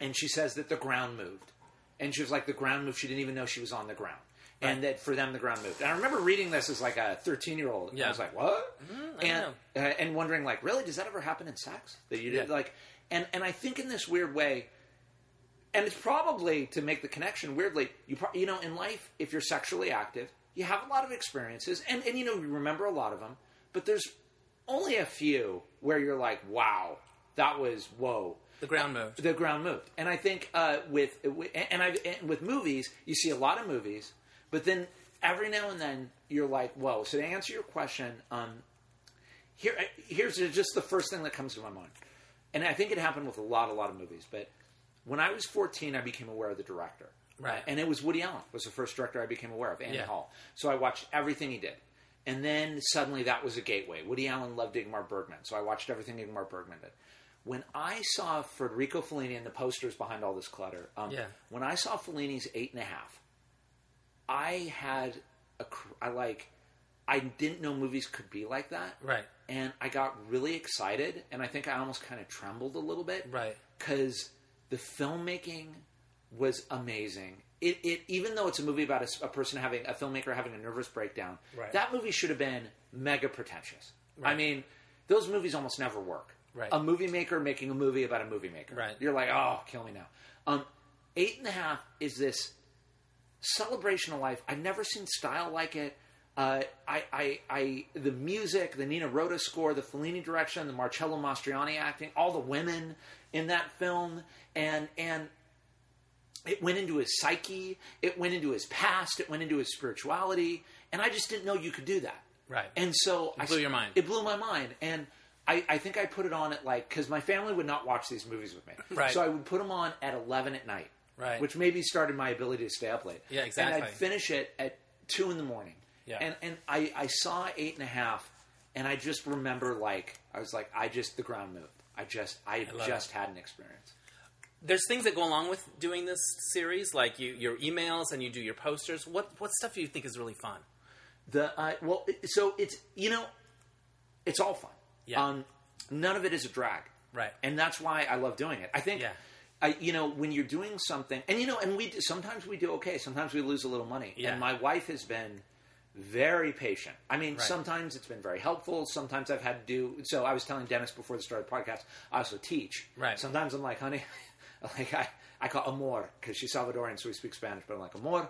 And she says that the ground moved. And she was like, the ground moved. She didn't even know she was on the ground. And that for them, the ground moved. And I remember reading this as like a 13 year old. Yeah. I was like, what? I and uh, and wondering like, really, does that ever happen in sex? That you did Yeah. like, and and I think in this weird way, and it's probably to make the connection weirdly. You pro- you know, in life, if you're sexually active, you have a lot of experiences, and and you know, you remember a lot of them, but there's only a few where you're like, wow, that was whoa. the ground moved. The ground moved, and I think uh, with and I and with movies, you see a lot of movies, but then every now and then you're like, "Whoa!" So to answer your question, um, here here's just the first thing that comes to my mind, and I think it happened with a lot, a lot of movies. But when I was 14, I became aware of the director, Right. and it was Woody Allen was the first director I became aware of, Annie Yeah. Hall. So I watched everything he did. And then suddenly that was a gateway. Woody Allen loved Ingmar Bergman, so I watched everything Ingmar Bergman did. When I saw Federico Fellini and the posters behind all this clutter, um, Yeah. when I saw Fellini's Eight and a Half, I had a, I like, I didn't know movies could be like that. Right. And I got really excited, and I think I almost kind of trembled a little bit. Right. Because the filmmaking was amazing. It, it even though it's a movie about a, a person having a filmmaker having a nervous breakdown, Right. that movie should have been mega pretentious. I mean, those movies almost never work. Right. A movie maker making a movie about a movie maker. Right. You're like, oh, kill me now. Um, eight and a half is this celebration of life. I've never seen style like it. Uh, I, I, I, the music, the Nino Rota score, the Fellini direction, the Marcello Mastroianni acting, all the women in that film, and and it went into his psyche, it went into his past, it went into his spirituality, and I just didn't know you could do that. Right. And so I blew your mind. It blew my mind, and I, I think I put it on at like because my family would not watch these movies with me, Right. So I would put them on at eleven at night, Right. Which maybe started my ability to stay up late. Yeah, exactly. And. I'd finish it at two in the morning. Yeah. And and I I saw eight and a half, and I just remember like I was like I just the ground moved. I just I, love just had an experience. There's things that go along with doing this series, like you, your emails and you do your posters. What what stuff do you think is really fun? The uh, well, so it's you know, it's all fun. Yeah. Um, none of it is a drag. Right. And that's why I love doing it. I think. Yeah. I, you know, when you're doing something, and you know, and we do, sometimes we do okay. Sometimes we lose a little money. Yeah. And my wife has been very patient. I mean, Right. sometimes it's been very helpful. Sometimes I've had to do. So I was telling Dennis before the start of the podcast, I also teach. Right. Sometimes I'm like, honey, like I, I call amor because she's Salvadorian, so we speak Spanish. But I'm like, amor,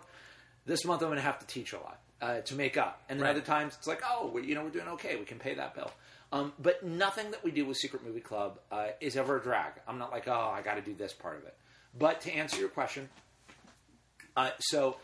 this month I'm going to have to teach a lot uh, to make up. And then Right. other times it's like, oh, we, you know, we're doing okay. We can pay that bill. Um, but nothing that we do with Secret Movie Club uh, is ever a drag. I'm not like, oh, I got to do this part of it. But to answer your question, uh, so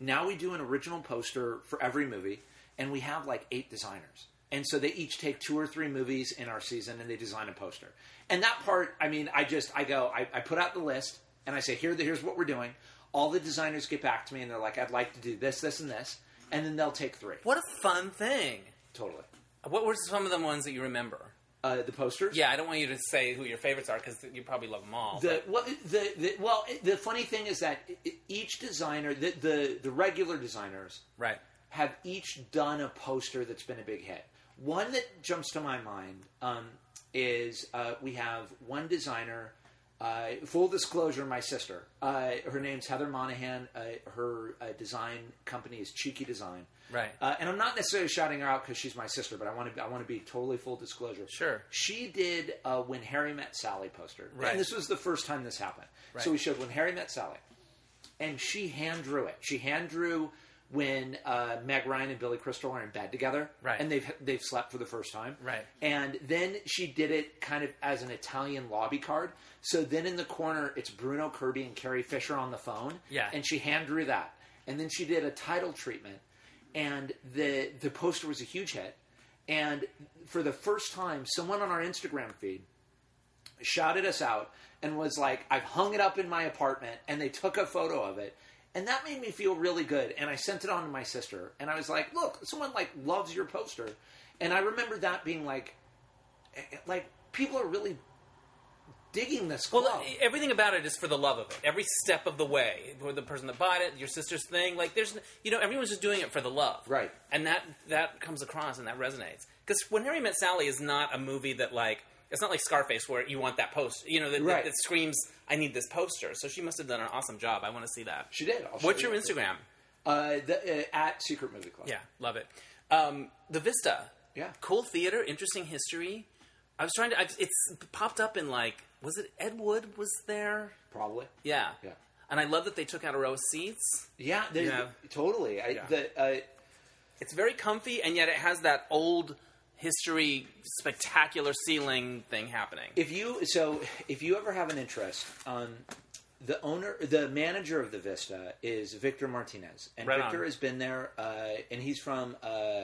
now we do an original poster for every movie, and we have like eight designers. And so they each take two or three movies in our season and they design a poster. And that part, I mean, I just, I go, I, I put out the list and I say, Here, here's what we're doing. All the designers get back to me and they're like, I'd like to do this, this, and this. And then they'll take three. What a fun thing! Totally. What were some of the ones that you remember? Uh, the posters? Yeah, I don't want you to say who your favorites are because you probably love them all. The, well, the, the, well, the funny thing is that each designer, the, the, the regular designers, right. have each done a poster that's been a big hit. One that jumps to my mind um, is uh, we have one designer. Uh, full disclosure, my sister. Uh, her name's Heather Monahan. Uh, her uh, design company is Cheeky Design. Right. Uh, and I'm not necessarily shouting her out because she's my sister, but I want to. I want to be totally full disclosure. Sure. She did uh, when Harry met Sally poster, Right. and this was the first time this happened. Right. So we showed when Harry met Sally, and she hand drew it. She hand drew when uh, Meg Ryan and Billy Crystal are in bed together, Right. And they've they've slept for the first time, Right. And then she did it kind of as an Italian lobby card. So then in the corner, it's Bruno Kirby and Carrie Fisher on the phone, Yeah. And she hand drew that, and then she did a title treatment, and the the poster was a huge hit. And for the first time, someone on our Instagram feed shouted us out and was like, I've hung it up in my apartment, and they took a photo of it. And that made me feel really good. And I sent it on to my sister, and I was like, look, someone like loves your poster. And I remember that being like, eh, like people are really digging this club. Well, everything about it is for the love of it. Every step of the way, for the person that bought it, your sister's thing, like there's, you know, everyone's just doing it for the love, Right. And that that comes across and that resonates. Because when Harry Met Sally is not a movie that like it's not like Scarface where you want that post, you know, that, Right. that, that screams, "I need this poster." So she must have done an awesome job. I want to see that. she did. I'll What's your quick. Instagram? Uh, the, uh, at Secret Movie Club. Yeah, love it. Um, the Vista. Yeah. Cool theater, interesting history. I was trying to. I, it's popped up in like, was it Ed Wood was there? Probably. Yeah. Yeah. And I love that they took out a row of seats. Yeah, there's, Yeah. totally. I, Yeah. the, uh, It's very comfy, and yet it has that old history, spectacular ceiling thing happening. if you so if you ever have an interest um, the owner the manager of the vista is victor martinez and Right victor on. has been there uh, and he's from uh,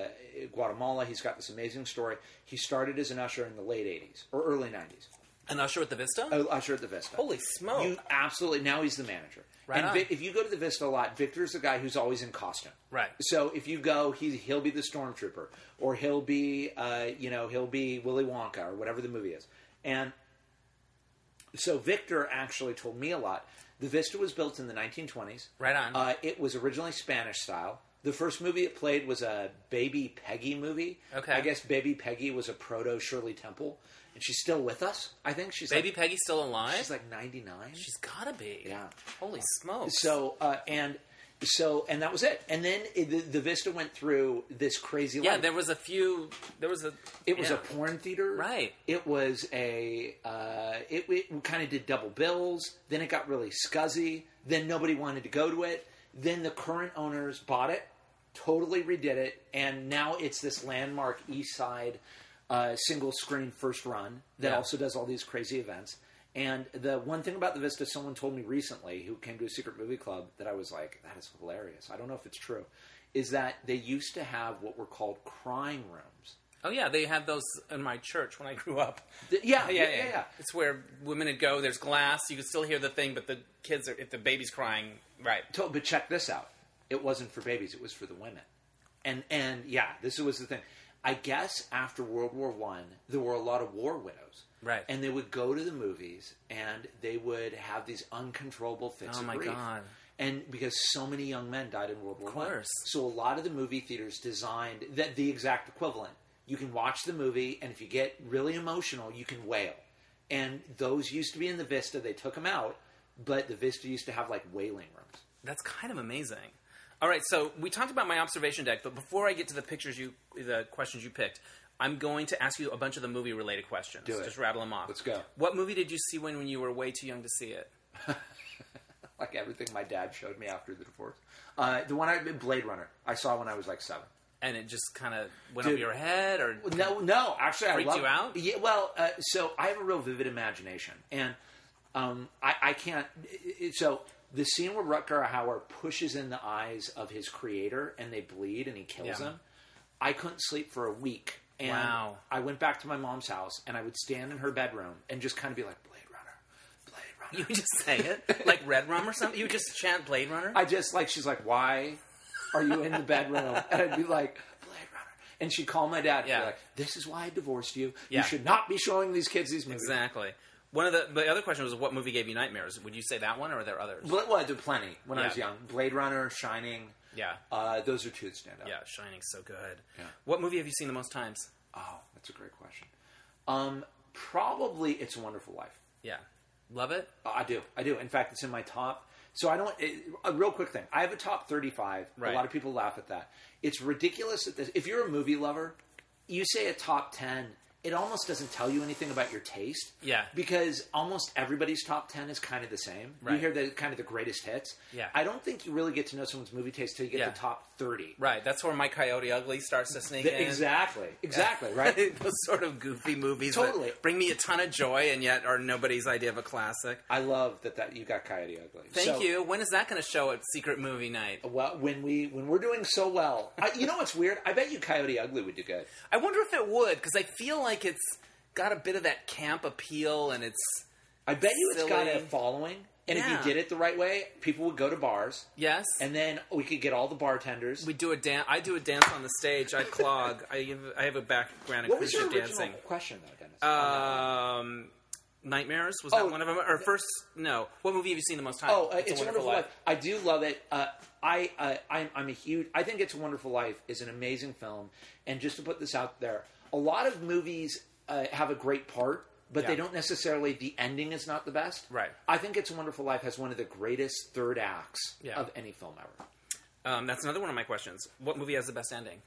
guatemala he's got this amazing story he started as an usher in the late 80s or early 90s An usher at the Vista? Oh, usher at the vista Holy smoke! you absolutely now he's the manager Right and on. If you go to the vista a lot victor's the guy who's always in costume Right. so if you go, he he'll be the stormtrooper, or he'll be, uh, you know, he'll be Willy Wonka, or whatever the movie is. And so Victor actually told me a lot. The Vista was built in the 1920s. Right on. Uh, it was originally Spanish style. The first movie it played was a Baby Peggy movie. Okay. I guess Baby Peggy was a proto Shirley Temple, and she's still with us. I think she's Baby like, Peggy's still alive. she's like ninety nine. she's gotta be. Yeah. Holy smokes. So uh, and so and that was it. And then it, the, the Vista went through this crazy. yeah, life. there was a few. There was a. It was a porn theater, Right. It was a. Uh, it, it kind of did double bills. Then it got really scuzzy. Then nobody wanted to go to it. Then the current owners bought it, totally redid it, and now it's this landmark East Side uh, single screen first run that Yeah. also does all these crazy events. And the one thing about the Vista, someone told me recently who came to a secret movie club that I was like, that is hilarious. I don't know if it's true. Is that they used to have what were called crying rooms. Oh yeah, they had those in my church when I grew up. Th- Yeah, yeah, yeah, yeah. It's where women would go. There's glass. You could still hear the thing, but the kids are. If the baby's crying, right? To- But check this out. It wasn't for babies. It was for the women. And and yeah, this was the thing. I guess after World War One, there were a lot of war widows, Right. And they would go to the movies and they would have these uncontrollable fits Oh, of my grief. God. And because so many young men died in World War One, course. so a lot of the movie theaters designed that the exact equivalent. You can watch the movie, and if you get really emotional, you can wail. And those used to be in the Vista. They took them out, but the Vista used to have like wailing rooms. That's kind of amazing. All right, so we talked about my observation deck, but before I get to the pictures you, the questions you picked, I'm going to ask you a bunch of the movie related questions. Do it. Just rattle them off. Let's go. What movie did you see when, when you were way too young to see it? like everything my dad showed me after the divorce. Uh, the one I Blade Runner I saw when I was like seven. And it just kind of went Dude. over your head, or No, no, actually, I love you out? Yeah, well, uh, so I have a real vivid imagination, and um, I, I can't. It, so the scene where Rutger Hauer pushes in the eyes of his creator and they bleed and he kills Yeah. them, I couldn't sleep for a week. And Wow. I went back to my mom's house and I would stand in her bedroom and just kind of be like, Blade Runner, Blade Runner. you would just say it like Red Rum or something. You would just chant Blade Runner. I just like she's like, why are you in the bedroom? And I'd be like, Blade Runner. And she'd call my dad. and Yeah. be like, this is why I divorced you. Yeah. You should not be showing these kids these movies. exactly. One of the the other question was what movie gave you nightmares? Would you say that one, or are there others? Well, I did plenty when I was young. Blade Runner, Shining. Yeah, Uh, those are two that stand out. yeah. Shining's so good. Yeah. What movie have you seen the most times? Oh, that's a great question. Um, probably It's a Wonderful Life. Yeah, love it. Uh, I do. I do. In fact, it's in my top. So I don't. It, a real quick thing. I have a top thirty-five. Right. A lot of people laugh at that. It's ridiculous that this, if you're a movie lover, you say a top ten. It almost doesn't tell you anything about your taste. Yeah. Because almost everybody's top ten is kind of the same. Right. You hear the kind of the greatest hits. Yeah. I don't think you really get to know someone's movie taste till you get Yeah. to top thirty. Right, that's where my Coyote Ugly starts to sneak The- in. exactly. Exactly. Right. Those sort of goofy movies that Totally. bring me a ton of joy and yet are nobody's idea of a classic. I love that that you got Coyote Ugly. Thank So- you. When is that going to show at Secret Movie Night? Well, when we when we're doing so well, I, you know what's weird? I bet you Coyote Ugly would do good. I wonder if it would because I feel like it's got a bit of that camp appeal and it's I bet you it's got a following, and if you did it the right way, people would go to bars, yes. and then we could get all the bartenders. we do a dance. I do a dance on the stage. I clog. I have, I have a background in what was your dancing. question, though, Dennis? Um, Nightmares was Oh. that one of them? Or first? No. What movie have you seen the most time? oh, uh, it's, a Wonderful Life. I do love it. Uh, I uh, I'm, I'm a huge. I think It's a Wonderful Life is an amazing film, and just to put this out there, a lot of movies uh, have a great part. But they don't necessarily. The ending is not the best. Right. I think It's a Wonderful Life has one of the greatest third acts Yeah. of any film ever. Um, that's another one of my questions. What movie has the best ending?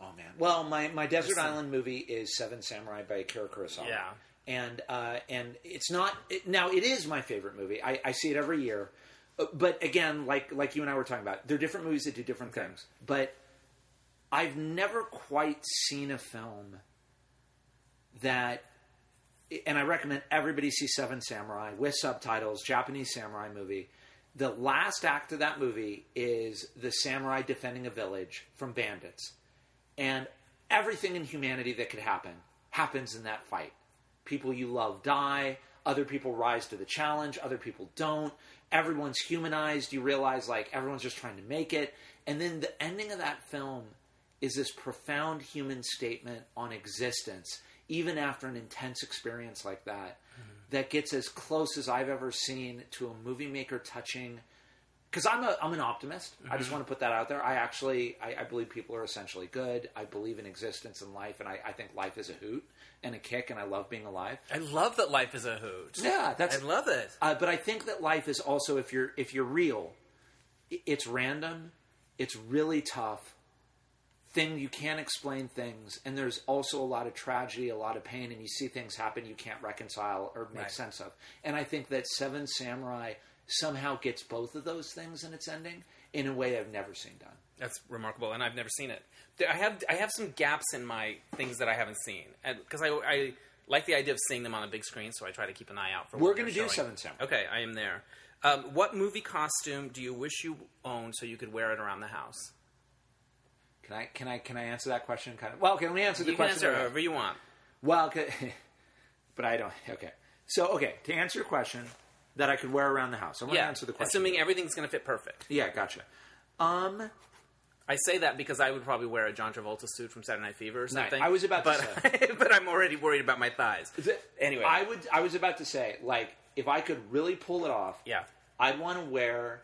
Oh man. Well, my, my desert island movie is Seven Samurai by Akira Kurosawa. Yeah. And uh, and it's not it, now. It is my favorite movie. I, I see it every year. Uh, But again, like like you and I were talking about, they're different movies that do different Okay. things. But I've never quite seen a film that, and I recommend everybody see Seven Samurai with subtitles, Japanese samurai movie. The last act of that movie is the samurai defending a village from bandits and everything in humanity that could happen happens in that fight. People you love die, other people rise to the challenge, other people don't. Everyone's humanized. You realize like everyone's just trying to make it. And then the ending of that film is this profound human statement on existence, even after an intense experience like that, that gets as close as I've ever seen to a movie maker touching because I'm a I'm an optimist. I Mm-hmm. just want to put that out there. I actually I, I believe people are essentially good. I believe in existence and life, and I, I think life is a hoot and a kick, and I love being alive. I love that life is a hoot. Yeah, that's I love it. Uh, but I think that life is also if you're if you're real, it's random, it's really tough. Thing you can't explain things, and there's also a lot of tragedy, a lot of pain, and you see things happen you can't reconcile or make Right. sense of. And I think that Seven Samurai somehow gets both of those things in its ending in a way I've never seen done. That's remarkable, and I've never seen it. I have I have some gaps in my things that I haven't seen, because I, I like the idea of seeing them on a big screen, so I try to keep an eye out for. We're gonna do showing. Seven Samurai. Okay, I am there. Um, what movie costume do you wish you owned so you could wear it around the house? Can I can I can I answer that question? Kind of. Well, okay, let me answer the You can question. answer however you want. Well, but I don't. Okay, so okay to answer your question that I could wear around the house. I want to answer the question. assuming everything's going to fit perfect. yeah, gotcha. Um, I say that because I would probably wear a John Travolta suit from Saturday Night Fever or something. I was about to but, but I'm already worried about my thighs. Anyway, I would. I was about to say, like, if I could really pull it off, yeah, I'd want to wear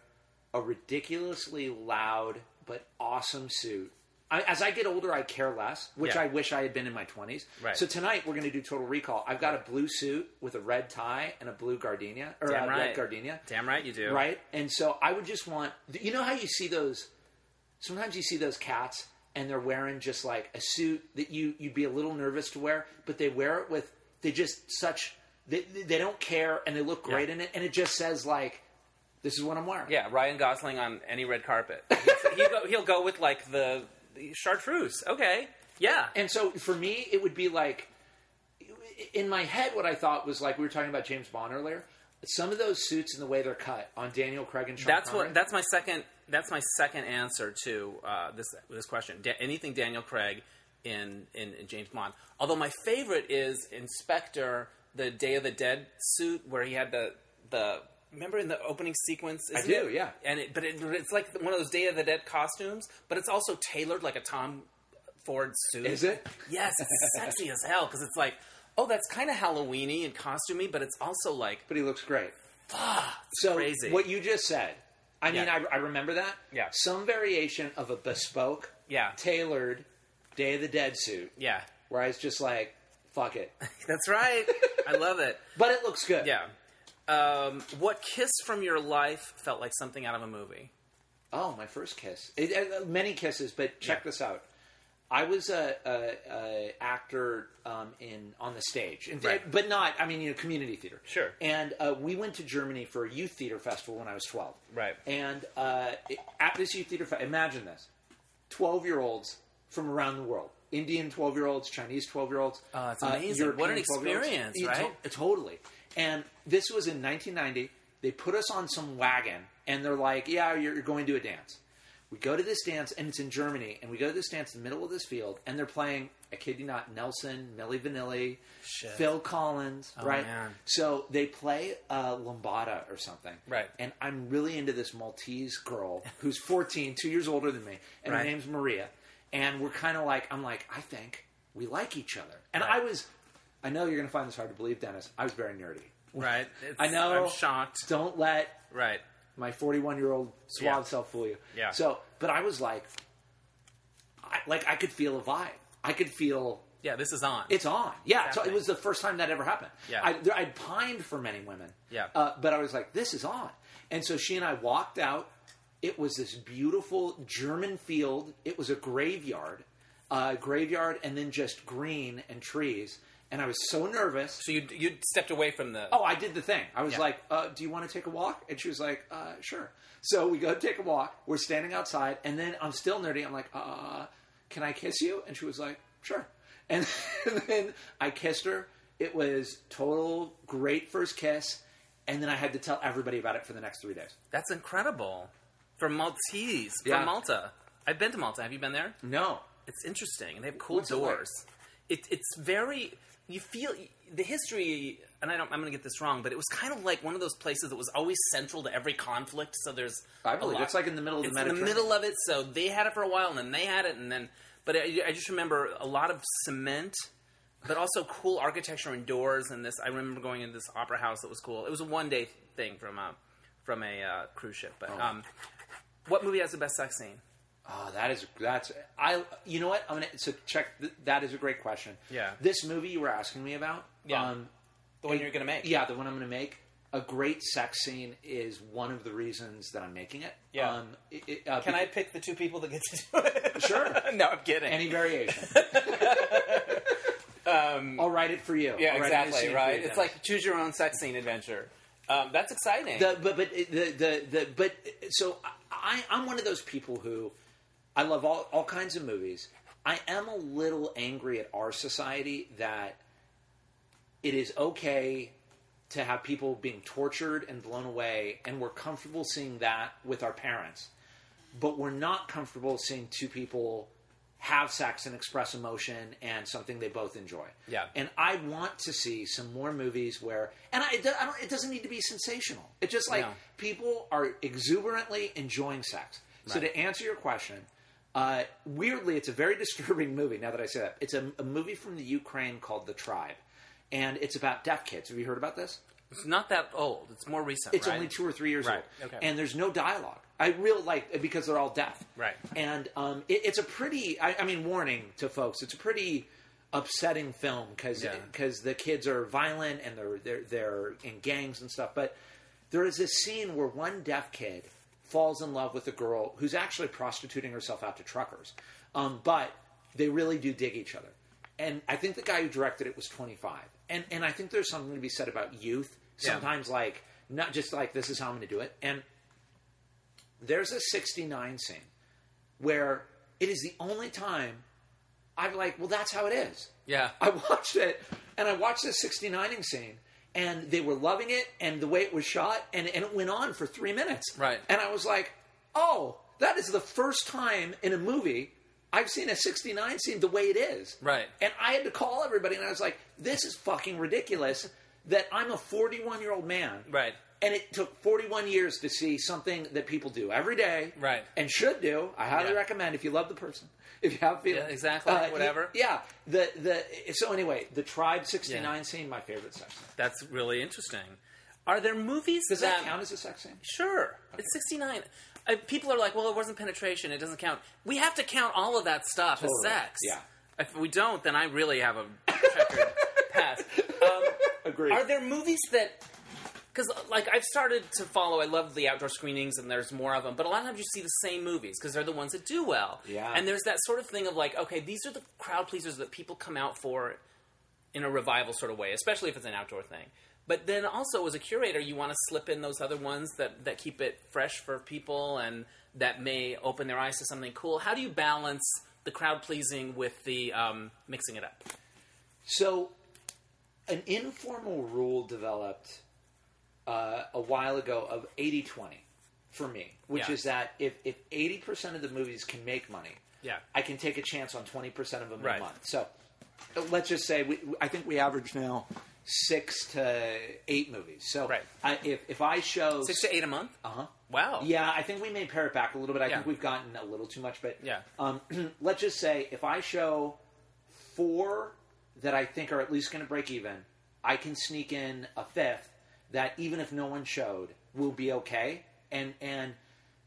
a ridiculously loud but awesome suit. I, as I get older, I care less, which Yeah. I wish I had been in my twenties. Right. So tonight we're going to do Total Recall. I've got a blue suit with a red tie and a blue gardenia or Damn a right. red gardenia. damn right you do. Right? And so I would just want you know how you see those sometimes you see those cats and they're wearing just like a suit that you you'd be a little nervous to wear, but they wear it with they just such they, they don't care and they look great Yeah. in it and it just says like this is what I'm wearing. Yeah, Ryan Gosling on any red carpet. he'll, go, he'll go with like the chartreuse. Okay, yeah, And so for me it would be like in my head what I thought was like we were talking about James Bond earlier. Some of those suits and the way they're cut on Daniel Craig and Sean that's Connery, what. That's my second. That's my second answer to uh, this this question. Da- anything Daniel Craig in, in in James Bond. Although my favorite is in Spectre, the Day of the Dead suit, where he had the the. Remember in the opening sequence? Isn't do, it? yeah. And it, but it, it's like one of those Day of the Dead costumes, but it's also tailored like a Tom Ford suit. Is it? Yes, it's sexy as hell because it's like, oh, that's kind of Halloweeny and costumey, but it's also like, but he looks great. ah, So crazy. what you just said, I mean, Yeah. I, I remember that. Yeah. Some variation of a bespoke, Yeah. tailored Day of the Dead suit, yeah, where I was just like, "Fuck it," that's right. I love it. but it looks good. Yeah. Um, what kiss from your life felt like something out of a movie? Oh, my first kiss. It, uh, many kisses, but check Yeah. this out. I was a, a, a actor um, in on the stage, and, Right. but not. I mean, you know, community theater. Sure. And uh, we went to Germany for a youth theater festival when I was twelve. Right. And uh, at this youth theater, fe- imagine this: twelve-year-olds from around the world, Indian twelve-year-olds, Chinese twelve-year-olds. Oh, that's uh, amazing. What an experience, right? to- totally. And this was in 1990. They put us on some wagon, and they're like, "Yeah, you're, you're going to a dance." We go to this dance, and it's in Germany. And we go to this dance in the middle of this field, and they're playing. I kid you not, Nelson, Milli Vanilli, Shit. Phil Collins, right? man. So they play uh, Lambada or something, Right. And I'm really into this Maltese girl who's 14, two years older than me, and Right. her name's Maria. And we're kind of like, I'm like, I think we like each other. And Right. I was, I know you're going to find this hard to believe, Dennis. I was very nerdy. Right. It's- I know. I'm shocked. Don't let Right. my 41 year old suave Yeah. self fool you. Yeah. So, but I was like, I, like I could feel a vibe. I could feel Yeah, this is on. it's on. Yeah. So it was the first time that ever happened. Yeah. I, I'd pined for many women. Yeah. Uh, but I was like, this is on. And so she and I walked out. It was this beautiful German field. It was a graveyard, uh, graveyard, and then just green and trees. And I was so nervous. so you you stepped away from the. Oh, I did the thing. I was Yeah. like, uh, "Do you want to take a walk?" And she was like, uh, "Sure." So we go take a walk. We're standing outside, and then I'm still nerdy. I'm like, uh, "Can I kiss you?" And she was like, "Sure." And then I kissed her. It was total great first kiss. And then I had to tell everybody about it for the next three days. That's incredible. From Maltese, from Yeah. Malta. I've been to Malta. Have you been there? No, It's interesting. And they have cool What's doors. It, it's very. You feel the history, and I don't. I'm going to get this wrong, but it was kind of like one of those places that was always central to every conflict. So there's. I a believe it's like in the middle of the It's in the middle of it. So they had it for a while, and then they had it, and then. But I, I just remember a lot of cement, but also cool architecture and doors. And this, I remember going into this opera house that was cool. It was a one day thing from uh, from a uh, cruise ship. But Oh. um, what movie has the best sex scene? Oh, that is that's I. You know what? I'm gonna so check. th- That is a great question. Yeah. This movie you were asking me about. Yeah. Um, The one you're gonna make? Yeah, the one I'm going to make. A great sex scene is one of the reasons that I'm making it. Yeah. Um, it- it, uh, Can I pick the two people that get to do it? Sure. no, I'm kidding. any variation? I'll write it for you. Um, yeah, I'll write it in a exactly. Right. It's like choose your own sex scene adventure. Um, that's exciting. the but but the the the but so I I'm one of those people who I love all all kinds of movies. I am a little angry at our society that it is okay to have people being tortured and blown away, and we're comfortable seeing that with our parents, but we're not comfortable seeing two people have sex and express emotion and something they both enjoy. Yeah. And I want to see some more movies where, and I, I don't, it doesn't need to be sensational. It's just like No. people are exuberantly enjoying sex. So to answer your question, uh, weirdly, it's a very disturbing movie. Now that I say that, it's a, a movie from the Ukraine called The Tribe, and it's about deaf kids. Have you heard about this? it's not that old. It's more recent. It's right? only two or three years Right, old, okay. and there's no dialogue. I really like because they're all deaf, Right. And um, it, it's a pretty. I, I mean, warning to folks. It's a pretty upsetting film because Yeah. the kids are violent and they're they're they're in gangs and stuff. But there is this scene where one deaf kid falls in love with a girl who's actually prostituting herself out to truckers, um, but they really do dig each other. And I think the guy who directed it was 25. And and I think there's something to be said about youth. Yeah. Sometimes like not just like this is how I'm going to do it. And there's a 69 scene where it is the only time I'm like, well, that's how it is. Yeah. I watched it, and I watched the 69ing scene, and they were loving it, and the way it was shot, and, and it went on for three minutes. Right. And I was like, oh, that is the first time in a movie I've seen a 69 scene the way it is. Right. And I had to call everybody, and I was like, this is fucking ridiculous that I'm a 41 year old man. Right. And it took 41 years to see something that people do every day, Right. And should do. I highly Yeah. recommend if you love the person, if you have feelings, Yeah, exactly, Uh, whatever. Yeah. The the so anyway, the Tribe 69 Yeah. scene, my favorite sex scene. That's really interesting. Are there movies Does that count as a sex scene? Sure, it's sixty nine. Uh, people are like, "Well, it wasn't penetration; it doesn't count." We have to count all of that stuff Totally. as sex. Yeah. If we don't, then I really have a checkered past. Um, Agreed. are there movies that? Because like I've started to follow, I love the outdoor screenings, and there's more of them. But a lot of times you see the same movies because they're the ones that do well. Yeah. And there's that sort of thing of like, okay, these are the crowd pleasers that people come out for in a revival sort of way, especially if it's an outdoor thing. But then also, as a curator, you want to slip in those other ones that, that keep it fresh for people and that may open their eyes to something cool. How do you balance the crowd pleasing with the um, mixing it up? So, an informal rule developed uh, a while ago of 80 20 for me, which Yeah. is that if, if 80% of the movies can make money, Yeah. I can take a chance on 20% of them Right. a month. So, let's just say, we, I think we average now six to eight movies. So, Right. I, if, if I show. Six to eight a month? Uh huh. Wow. Yeah, I think we may pare it back a little bit. I Yeah. think we've gotten a little too much, but Yeah. Um, let's just say if I show four that I think are at least going to break even, I can sneak in a fifth that even if no one showed will be okay. And and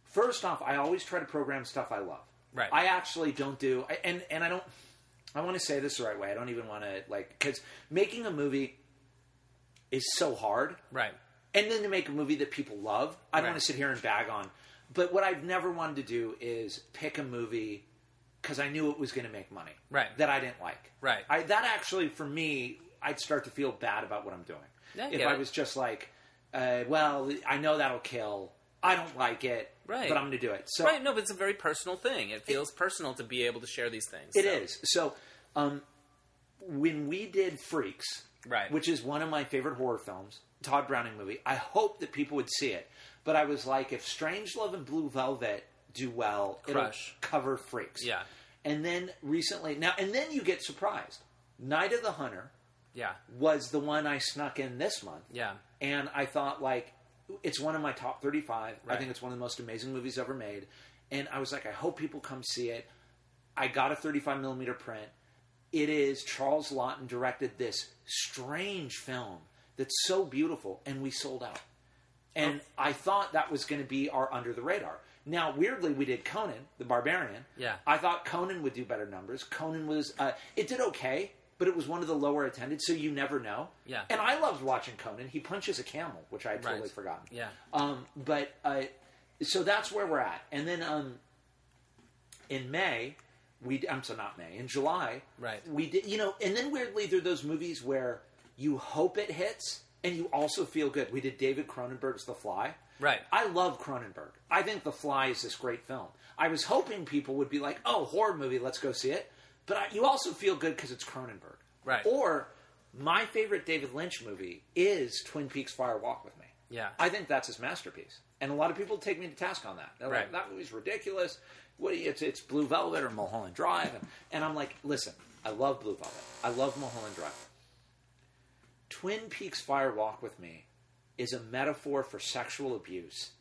first off, I always try to program stuff I love. Right. I actually don't do and and I don't. I want to say this the right way. I don't even want to like because making a movie is so hard Right. and then to make a movie that people love. I don't Right. want to sit here and bag on. But what I've never wanted to do is pick a movie because I knew it was going to make money. Right. That I didn't like. Right. I, that actually, for me, I'd start to feel bad about what I'm doing. I if I it. was just like, uh, well, I know that'll kill. I don't like it. Right. But I'm going to do it. So Right. No, but it's a very personal thing. It feels personal to be able to share these things. It so. is. So, um, when we did Freaks, Right. which is one of my favorite horror films, Tod Browning movie, I hope that people would see it. But I was like, if Strangelove and Blue Velvet do well, Crush. it'll cover Freaks. Yeah. And then recently, now and then you get surprised. Night of the Hunter Yeah. was the one I snuck in this month. Yeah. And I thought, like, it's one of my top 35. I think it's one of the most amazing movies ever made. And I was like, I hope people come see it. I got a 35 millimeter print. It is Charles Laughton directed this strange film that's so beautiful, and we sold out. and I thought that was going to be our under the radar. Now, weirdly, we did Conan the Barbarian. Yeah. I thought Conan would do better numbers. Conan was uh, it did okay, but it was one of the lower attended, so you never know. Yeah. And I loved watching Conan. He punches a camel, which I had totally Right. forgotten. Yeah. Um, but uh, so that's where we're at, and then um, in May, we I'm so not May in July, Right. We did, you know, and then weirdly there are those movies where you hope it hits and you also feel good. We did David Cronenberg's The Fly. Right. I love Cronenberg. I think The Fly is this great film. I was hoping people would be like, "Oh, horror movie, let's go see it." But I, you also feel good because it's Cronenberg. Right. Or my favorite David Lynch movie is Twin Peaks: Fire Walk with Me. Yeah. I think that's his masterpiece, and a lot of people take me to task on that. They're Right. like, "That movie's ridiculous. What? you- It's it's Blue Velvet or Mulholland Drive," and, and I'm like, "Listen, I love Blue Velvet. I love Mulholland Drive. Twin Peaks: Fire Walk with Me is a metaphor for sexual abuse,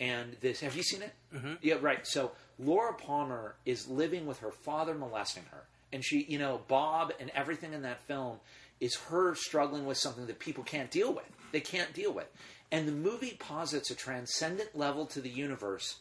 and this. Have you seen it? Mm-hmm. Yeah, right. So Laura Palmer is living with her father molesting her, and she, you know, Bob and everything in that film is her struggling with something that people can't deal with. They can't deal with, and the movie posits a transcendent level to the universe,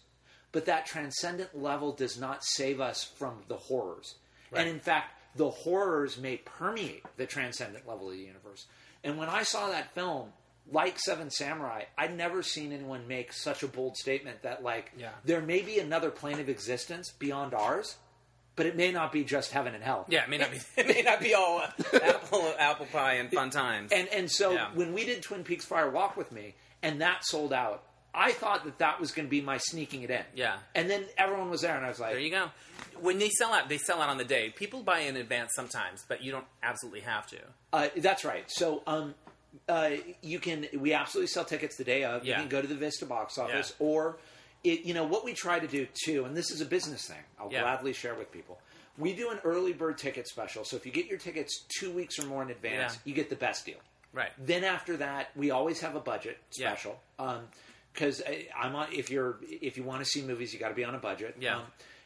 but that transcendent level does not save us from the horrors. And in fact, the horrors may permeate the transcendent level of the universe. And when I saw that film, like Seven Samurai, I'd never seen anyone make such a bold statement that, like, Yeah. there may be another plane of existence beyond ours, but it may not be just heaven and hell. Yeah, it may not be. It may not be all apple apple pie and fun times. And and so Yeah. when we did Twin Peaks Fire Walk with me, and that sold out, I thought that that was going to be my sneaking it in. Yeah. And then everyone was there, and I was like, There you go. When they sell out, they sell out on the day. People buy in advance sometimes, but you don't absolutely have to. Uh, that's right. So, um, uh, you can. We absolutely sell tickets the day of. Yeah. You can go to the Vista box office, Yeah. or it, you know what we try to do too. And this is a business thing. I'll Yeah. gladly share with people. We do an early bird ticket special. So if you get your tickets two weeks or more in advance, you get the best deal. Right. Then after that, we always have a budget special. because I'm on. If you're if you want to see movies, you got to be on a budget. Yeah. Um,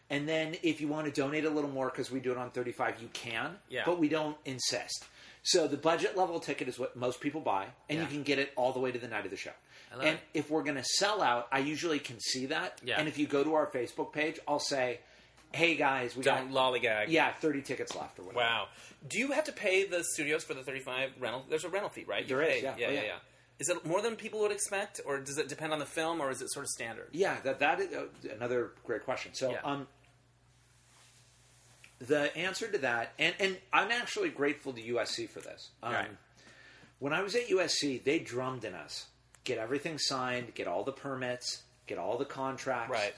and then if you want to donate a little more because we do it on 35, you can. Yeah. But we don't insist. So the budget level ticket is what most people buy, and Yeah. you can get it all the way to the night of the show. And it. if we're going to sell out, I usually can see that. Yeah. And if you go to our Facebook page, I'll say, "Hey guys, we Don't got lollygag. yeah 30 tickets left or whatever." Wow. Do you have to pay the studios for the 35 rental? There's a rental fee, right? You There is, pay- yeah. Yeah, Oh, yeah, yeah. Is it more than people would expect, or does it depend on the film, or is it sort of standard? Yeah, that that is uh, another great question. So, um, the answer to that, and and I'm actually grateful to USC for this. Um, Right. When I was at USC, they drummed in us get everything signed, get all the permits, get all the contracts, Right.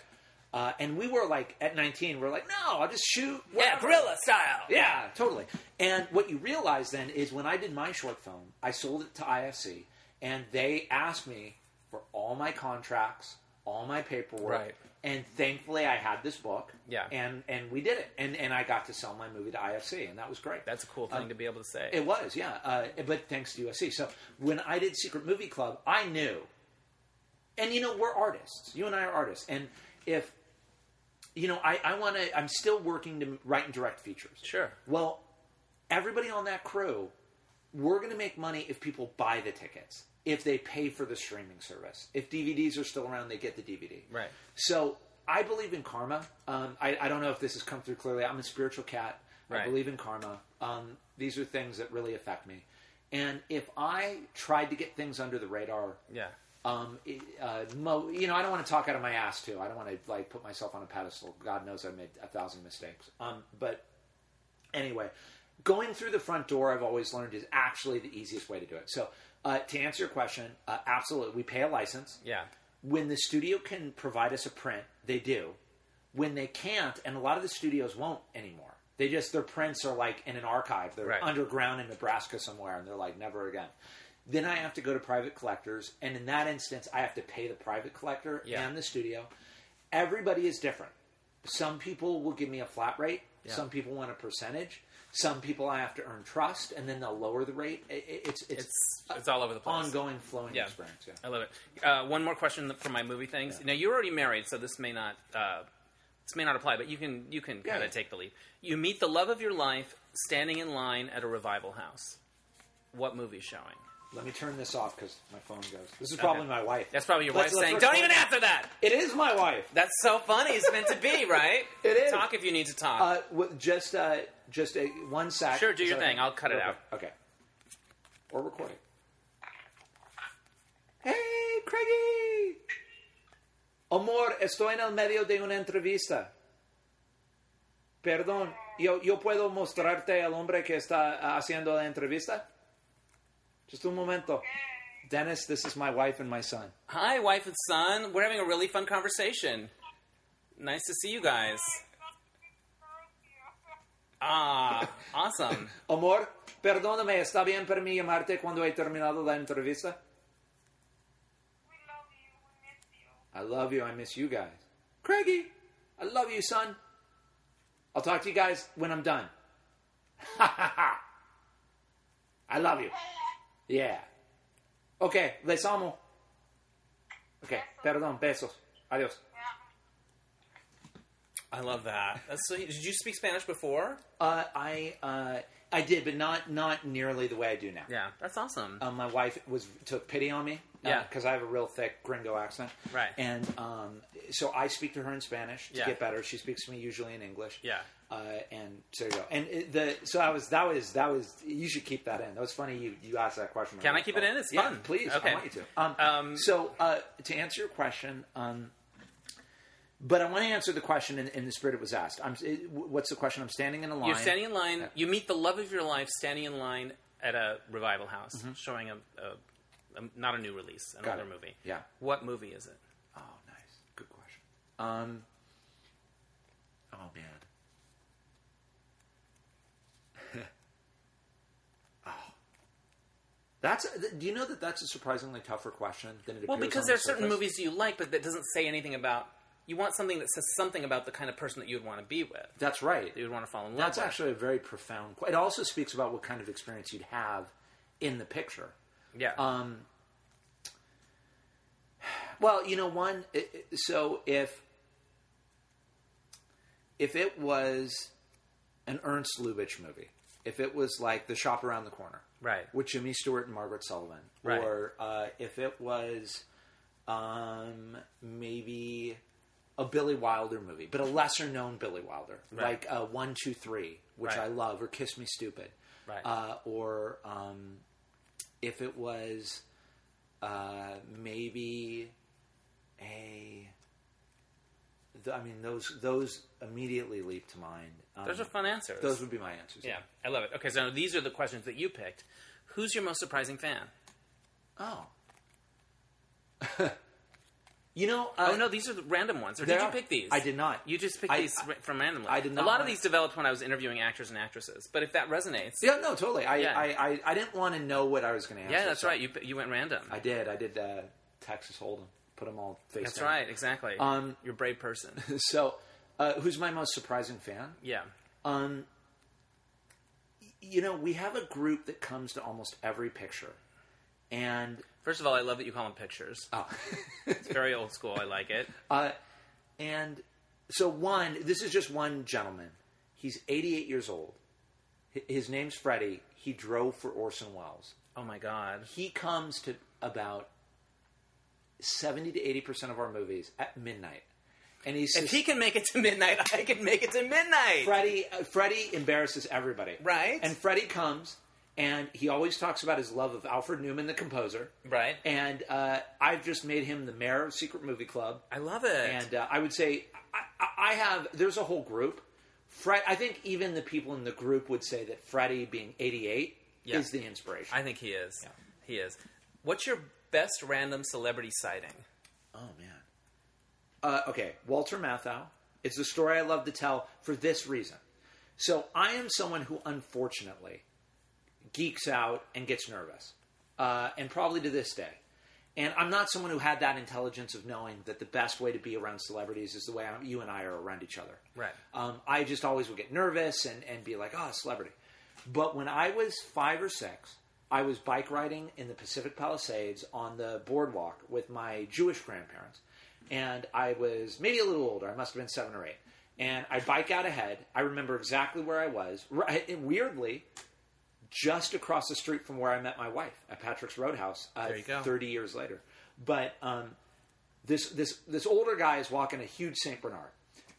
Uh, and we were like at 19, we're like, no, I'll just shoot. Yeah, whatever." guerrilla style. Yeah, totally. And what you realize then is when I did my short film, I sold it to IFC, and they asked me for all my contracts, all my paperwork, Right. and thankfully I had this book. Yeah. and and we did it, and and I got to sell my movie to IFC, and that was great. That's a cool thing to be able to say. It was, yeah. Uh, but thanks to USC. So when I did Secret Movie Club, I knew. And you know, we're artists. You and I are artists. And if you know, I, I want to. I'm still working to write and direct features. Sure. Well, everybody on that crew, we're going to make money if people buy the tickets, if they pay for the streaming service, if DVDs are still around, they get the DVD. Right. So I believe in karma. Um, I, I don't know if this has come through clearly. I'm a spiritual cat. I believe in karma. Um, these are things that really affect me. And if I tried to get things under the radar, yeah. um, it- uh, mo- you know, I don't want to talk out of my ass too. I don't want to like put myself on a pedestal. God knows I've made a thousand mistakes. Um, but anyway, going through the front door, I've always learned is actually the easiest way to do it. So uh, to answer your question, uh, absolutely, we pay a license. Yeah. When the studio can provide us a print, they do. When they can't, and a lot of the studios won't anymore. They just their prints are like in an archive. They're Right. underground in Nebraska somewhere, and they're like never again. Then I have to go to private collectors, and in that instance, I have to pay the private collector Yeah. and the studio. Everybody is different. Some people will give me a flat rate. Yeah. Some people want a percentage. Some people I have to earn trust, and then they'll lower the rate. It- it- it's it's, It's it's all over the place. ongoing flowing Yeah. experience. Yeah. I love it. Uh, one more question from my movie things. Now you're already married, so this may not uh, this may not apply, but you can you can kind Yeah. of take the lead. You meet the love of your life standing in line at a revival house. What movie showing? Let me turn this off because my phone goes. This is probably my wife. That's probably your Let's- wife let's saying, "Don't even answer that." It is my wife. That's so funny. It's meant to be, right? It is. Talk if you need to talk. Uh, w- just, uh, just a, one sec. Sure, do your thing. I'll cut it Okay. out. Okay. Or recording. Hey, Craigie. Amor, estoy en el medio de una entrevista. Perdón, yo, yo puedo mostrarte al hombre que está ah, haciendo la entrevista. Just un momento. Dennis, this is my wife and my son. Hi, wife and son. We're having a really fun conversation. Nice to see you guys. Ah, awesome. Amor, perdóname, ¿está bien para mí llamarte cuando he terminado la entrevista? We love you. We miss you. I love you. I miss you guys. Craigie, I love you, son. I'll talk to you guys when I'm done. Ha ha ha. I love you. Yeah. Okay, les amo. Okay, perdón, besos. Adiós. I love that. That's so, did you speak Spanish before? Uh, I uh, I did, but not not nearly the way I do now. Yeah, that's awesome. Um, my wife was took pity on me. Yeah. because I have a real thick gringo accent. Right. And um, so I speak to her in Spanish to Yeah. get better. She speaks to me usually in English. Yeah. Uh, and so there you go. And it, the so I was that was that was you should keep that in. That was funny. You you asked that question. Can I keep it in? It's Yeah, fun. Please, Okay. I want you to. Um, Um, so uh, to answer your question, um, but I want to answer the question in, in the spirit it was asked. I'm. It, what's the question? I'm standing in a line. You're standing in line. You meet the love of your life standing in line at a revival house, showing a, a, a not a new release, an Mm-hmm. Got older it. movie. Yeah. What movie is it? Oh, nice. Good question. Um. Oh man. oh. That's. Do you know that that's a surprisingly tougher question than it appears? Well, because on there are the certain movies you like, but that doesn't say anything about. You want something that says something about the kind of person that you would want to be with. That's right. That you would want to fall in love That's with. actually a very profound. It also speaks about what kind of experience you'd have in the picture. yeah. Um, well, you know, one. So if if it was an Ernst Lubitsch movie, if it was like The Shop Around the Corner, Right. with Jimmy Stewart and Margaret Sullavan, Right. or uh, if it was um, maybe a Billy Wilder movie, but a lesser known Billy Wilder, Right. like uh, One Two Three, which Right. I love, or Kiss Me Stupid, Right. uh, or um, if it was uh, maybe a. th- I mean, those those immediately leap to mind. Um, Those are fun answers. Those would be my answers. yeah, I love it. Okay, so these are the questions that you picked. Who's your most surprising fan? Oh. you know. Uh, oh no, these are the random ones. Or did you are. pick these? I did not. You just picked I- these I- from randomly. I did not. A lot of these developed when I was interviewing actors and actresses. But if that resonates, Yeah, no, totally. I Yeah. I, I, I didn't want to know what I was going to answer. yeah, that's so right. You you went random. I did. I did uh, Texas Hold'em. Put them all face that's down. right. Exactly. Um, You're a brave person. So, uh, who's my most surprising fan? yeah. Um, you know, we have a group that comes to almost every picture, and First of all, I love that you call them pictures. oh, It's very old school. I like it. uh, and so one. This is just one gentleman. He's 88 years old. Hi- His name's Freddie. He drove for Orson Welles. Oh my god. he comes to about 70 to 80 percent of our movies at midnight and he's If he can make it to midnight, I can make it to midnight. freddie uh, freddie embarrasses everybody Right. and freddie comes and he always talks about his love of alfred newman the composer Right. and uh, i've just made him the mayor of secret movie club I love it. and uh, i would say I, I- have there's a whole group Fred, I think even the people in the group would say that Freddie being 88 Yeah. is the inspiration. I think he is. He is. What's your best random celebrity sighting? Oh man. Uh, okay, Walter Matthau. It's the story I love to tell for this reason. So I am someone who unfortunately geeks out and gets nervous, uh, and probably to this day. And I'm not someone who had that intelligence of knowing that the best way to be around celebrities is the way I, you and I are around each other. Right. Um, I just always would get nervous and, and be like, oh, celebrity. But when I was five or six, I was bike riding in the Pacific Palisades on the boardwalk with my Jewish grandparents. And I was maybe a little older. I must have been seven or eight. And I bike out ahead. I remember exactly where I was. Right, and weirdly, just across the street from where I met my wife at Patrick's Roadhouse. Uh, There you go. Thirty years later, but um, this this this older guy is walking a huge Saint Bernard,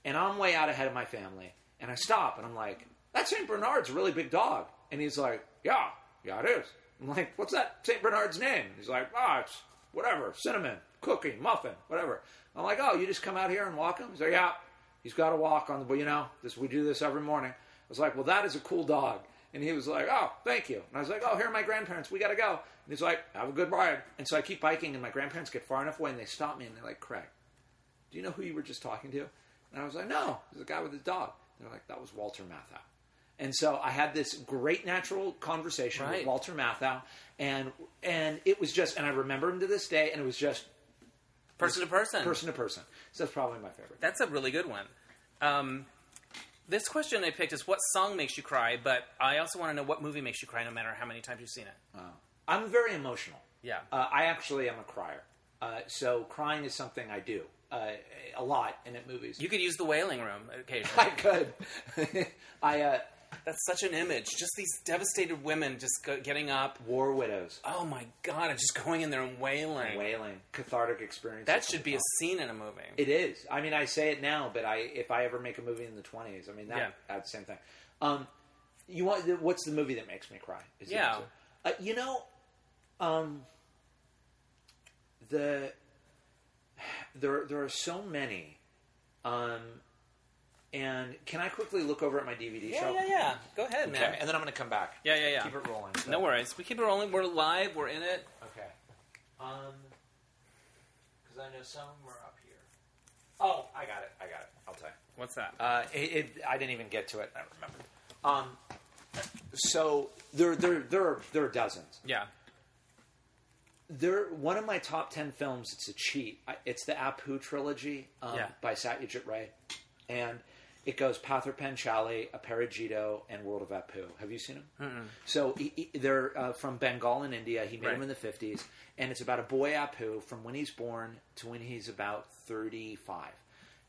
and I'm way out ahead of my family, and I stop and I'm like, "That Saint Bernard's a really big dog," and he's like, "Yeah, yeah, it is." I'm like, "What's that Saint Bernard's name?" He's like, "Ah, it's whatever, cinnamon, cookie, muffin, whatever." I'm like, "Oh, you just come out here and walk him?" He's like, "Yeah, he's got to walk on the, well, you know, this we do this every morning." I was like, "Well, that is a cool dog." And he was like, "Oh, thank you." And I was like, "Oh, here are my grandparents. We got to go." And he's like, "Have a good ride." And so I keep biking, and my grandparents get far enough away, and they stop me, and they're like, "Craig, do you know who you were just talking to?" And I was like, "No, it was a guy with his dog." They're like, "That was Walter Matthau." And so I had this great natural conversation with Walter Matthau, and and it was just, and I remember him to this day, and it was just person to person. person to person. So that's probably my favorite. That's a really good one. Um, this question I picked is what song makes you cry, but I also want to know what movie makes you cry, no matter how many times you've seen it. I'm very emotional. Yeah. Uh, I actually am a crier. Uh, so crying is something I do uh, a lot and at movies. You could use the wailing room occasionally. I could. I uh, That's such an image. Just these devastated women just go, getting up. War Widows, Oh my god! And just going in there and wailing. wailing, cathartic experience. That should be a scene in a movie. It is. I mean, I say it now, but I if I ever make a movie in the twenties, I mean that Yeah. that's the same thing. Um, you want what's the movie that makes me cry? Is Yeah. Uh, you know, um, the there there are so many. Um, and can I quickly look over at my DVD yeah, shelf? yeah, yeah. Go ahead, Okay, man. and then I'm going to come back. Yeah, yeah, yeah. Keep it rolling. so- No worries. We keep it rolling. We're live. We're in it. Okay. Um, because I know some are up here. Oh, I got it. I got it. I'll tell you. What's that? Uh, it, it, I didn't even get to it. I don't remember. Um, so there, there, there are there are dozens. yeah. There, one of my top ten films. It's a cheat. It's the Apu trilogy um, Yeah. by Satyajit Ray, and it goes Pather Panchali, Aparajito, and World of Apu. Have you seen them? So he, he- they're uh, from Bengal in India. He made Right. them in the fifties, and it's about a boy Apu from when he's born to when he's about thirty-five,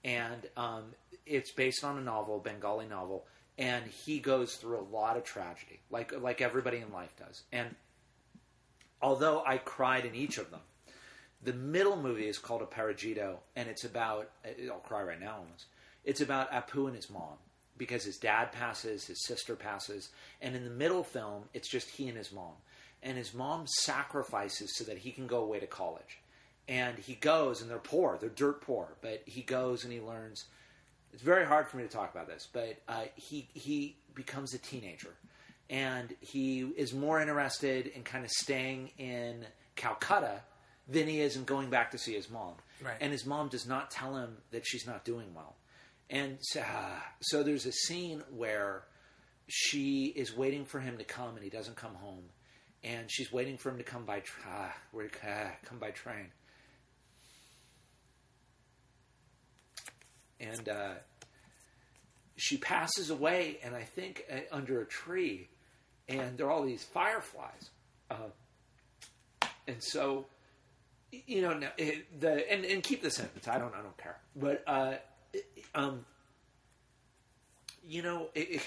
and um, it's based on a novel, Bengali novel, and he goes through a lot of tragedy, like like everybody in life does, and although I cried in each of them. The middle movie is called Aparajito, and it's about, I'll cry right now almost. It's about Apu and his mom, because his dad passes, his sister passes, and in the middle film, it's just he and his mom. And his mom sacrifices so that he can go away to college. And he goes, and they're poor, they're dirt poor, but he goes and he learns. It's very hard for me to talk about this, but uh, he, he becomes a teenager and he is more interested in kind of staying in Calcutta than he is in going back to see his mom. Right. And his mom does not tell him that she's not doing well. And so, uh, so there's a scene where she is waiting for him to come and he doesn't come home. And she's waiting for him to come by tra- ah, ah, come by train. And uh, she passes away, and I think uh, under a tree, and there are all these fireflies. Uh, and so, you know, it, the and, and keep the sentence. I don't, I don't care. But uh, um, you know, it,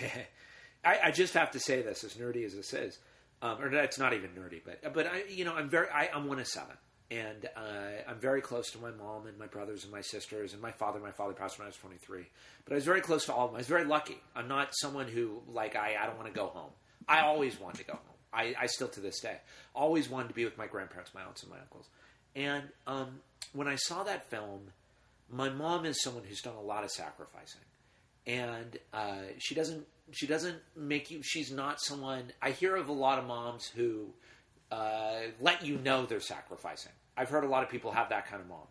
I, I just have to say this, as nerdy as this is, um, or that's not even nerdy, but but I, you know, I'm very, I, I'm one of seven, and uh, I'm very close to my mom and my brothers and my sisters and my father. My father passed when I was 23, but I was very close to all of them. I was very lucky. I'm not someone who like I, I don't want to go home. I always wanted to go home. I, I still to this day always wanted to be with my grandparents, my aunts, and my uncles. And um, when I saw that film, my mom is someone who's done a lot of sacrificing. And uh, she doesn't she doesn't make you she's not someone i hear of a lot of moms who uh, let you know they're sacrificing. I've heard a lot of people have that kind of mom.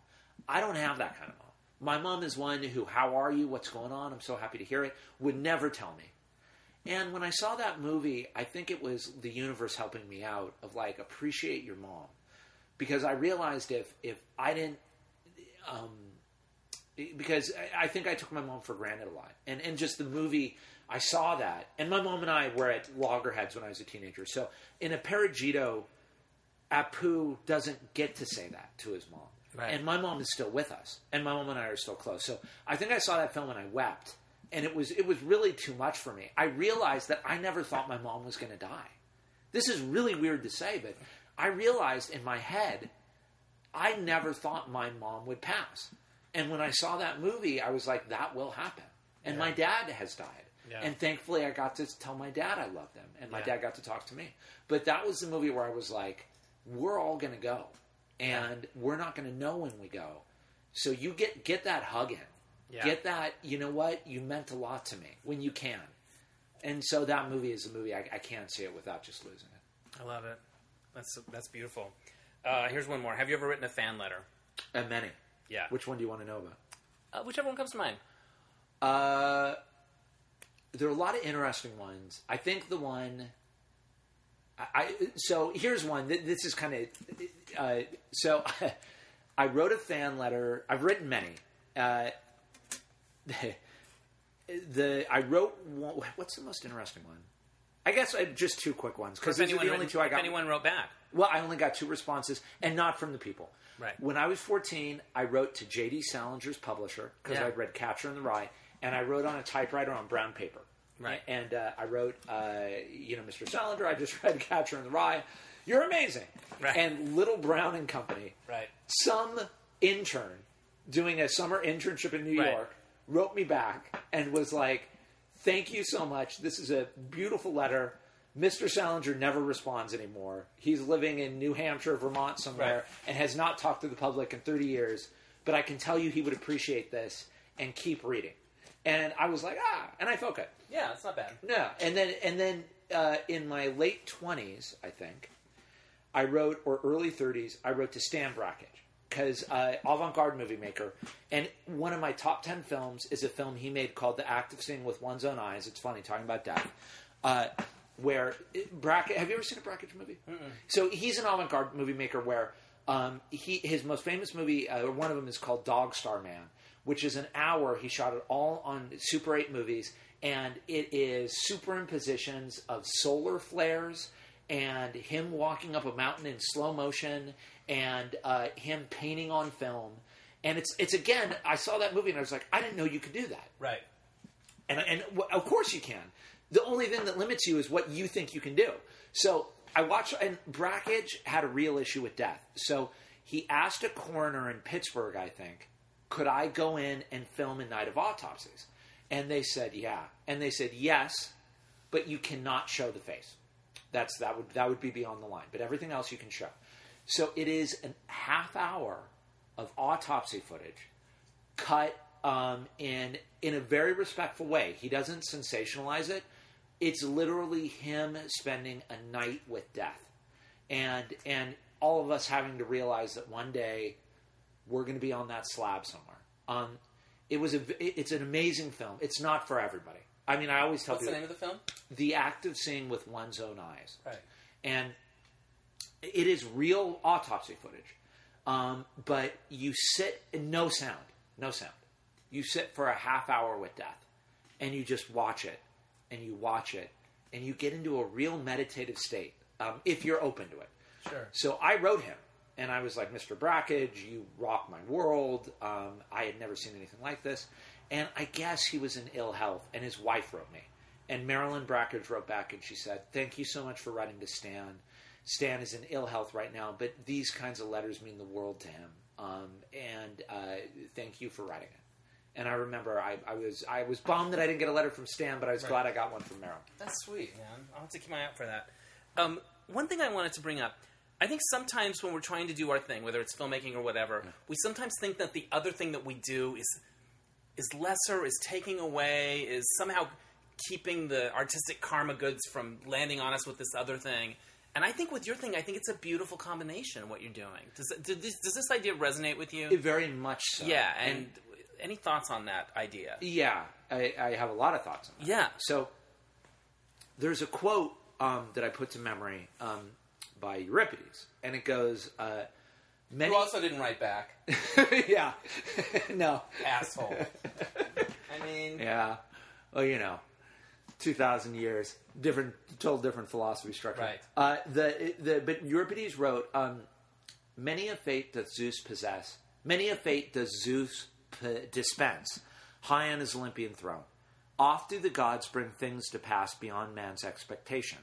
I don't have that kind of mom. My mom is one who how are you? What's going on? I'm so happy to hear it. Would never tell me. And when i saw that movie i think it was the universe helping me out of like appreciate your mom. Because i realized if if i didn't um, because I- think I took my mom for granted a lot, and and just the movie, I saw that, and my mom and I were at loggerheads when I was a teenager. So in Aparajito, Apu doesn't get to say that to his mom, Right. and my mom is still with us, and my mom and I are still close. So I think I saw that film and I wept, and it was it was really too much for me. I realized that I never thought my mom was going to die. This is really weird to say, but I realized in my head, I never thought my mom would pass. And when I saw that movie, I was like, that will happen. And my dad has died. Yeah. And thankfully, I got to tell my dad I loved him, and my Yeah. dad got to talk to me. But that was the movie where I was like, we're all going to go, and we're not going to know when we go. So you get get that hug in, Yeah. get that. You know what? You meant a lot to me when you can. And so that movie is a movie I, I can't see it without just losing it. I love it. That's that's beautiful. Uh, here's one more. Have you ever written a fan letter? And many. Yeah. Which one do you want to know about? Uh, whichever one comes to mind. Uh, there are a lot of interesting ones. I think the one. I, I so here's one. Th- This is kind of uh, so. I wrote a fan letter. I've written many. Uh, the I wrote one, what's the most interesting one? I guess I, just two quick ones because these are the only written- two I if got. anyone wrote back. Well, I only got two responses, and not from the people. Right. When I was 14, I wrote to J.D. Salinger's publisher because Yeah. I'd read Catcher in the Rye, and I wrote on a typewriter on brown paper. Right. And uh, I wrote, uh, you know, Mr. Salinger, I just read Catcher in the Rye. You're amazing. Right. And Little Brown and Company, Right. some intern doing a summer internship in New Right. York wrote me back and was like, "Thank you so much. This is a beautiful letter. Mr. Salinger never responds anymore. He's living in New Hampshire, Vermont somewhere, Right. and has not talked to the public in 30 years. But I can tell you he would appreciate this and keep reading." And I was like, "Ah," and I felt good. Yeah, it's not bad. No, and then and then uh, in my late twenties, I think, I wrote or early thirties, I wrote to Stan Brakhage because uh, avant-garde movie maker, and one of my top ten films is a film he made called The Act of Seeing with One's Own Eyes. It's funny talking about death. Uh, where Brakhage, have you ever seen a Brakhage movie? So he's an avant-garde movie maker where um, he his most famous movie, uh, one of them is called Dog Star Man, which is an hour. He shot it all on Super 8 movies, and it is superimpositions of solar flares and him walking up a mountain in slow motion and uh, him painting on film. And it's it's again, I saw that movie and I was like, I didn't know you could do that. Right. And, and w- of course you can. The only thing that limits you is what you think you can do. So I watched, and Brakhage had a real issue with death. So he asked a coroner in Pittsburgh, I think, could I go in and film a night of autopsies? And they said, yeah. And they said, yes, but you cannot show the face. That's that would that would be beyond the line. But everything else you can show. So it is a half hour of autopsy footage cut um, in in a very respectful way. He doesn't sensationalize it. It's literally him spending a night with death, and and all of us having to realize that one day we're going to be on that slab somewhere. Um, it was a it's an amazing film. It's not for everybody. I mean, I always tell What's the name of the film? the act of seeing with one's own eyes Right. and it is real autopsy footage. Um, but you sit, no sound, no sound. You sit for a half hour with death, and you just watch it, and you watch it, and you get into a real meditative state um, if you're open to it. Sure. So I wrote him, and I was like, Mr. Brakhage, you rock my world. Um, I had never seen anything like this. And I guess he was in ill health, and his wife wrote me. And Marilyn Brakhage wrote back, and she said, Thank you so much for writing to Stan. Stan is in ill health right now, but these kinds of letters mean the world to him. Um, and uh, thank you for writing it. And I remember I, I was I was bummed that I didn't get a letter from Stan, but I was glad I got one from Marilyn. That's sweet, man. I'll have to keep my eye out for that. Um, one thing I wanted to bring up. I think sometimes when we're trying to do our thing, whether it's filmmaking or whatever, we sometimes think that the other thing that we do is is lesser, is taking away, is somehow keeping the artistic karma goods from landing on us with this other thing. And I think with your thing, I think it's a beautiful combination of what you're doing. Does, does, this, does this idea resonate with you? Very much so. yeah, and any thoughts on that idea? Yeah, I, I have a lot of thoughts on that. Yeah. So there's a quote um, that I put to memory um, by Euripides, and it goes, uh, "Many." Who also didn't write back? yeah, no, Asshole. I mean, yeah. Well, you know, two thousand years, different, total different philosophy structure. Right. Uh, the the but Euripides wrote, um, "Many a fate doth Zeus possess, many a fate does Zeus dispense, high on his Olympian throne. Oft do the gods bring things to pass beyond man's expectation.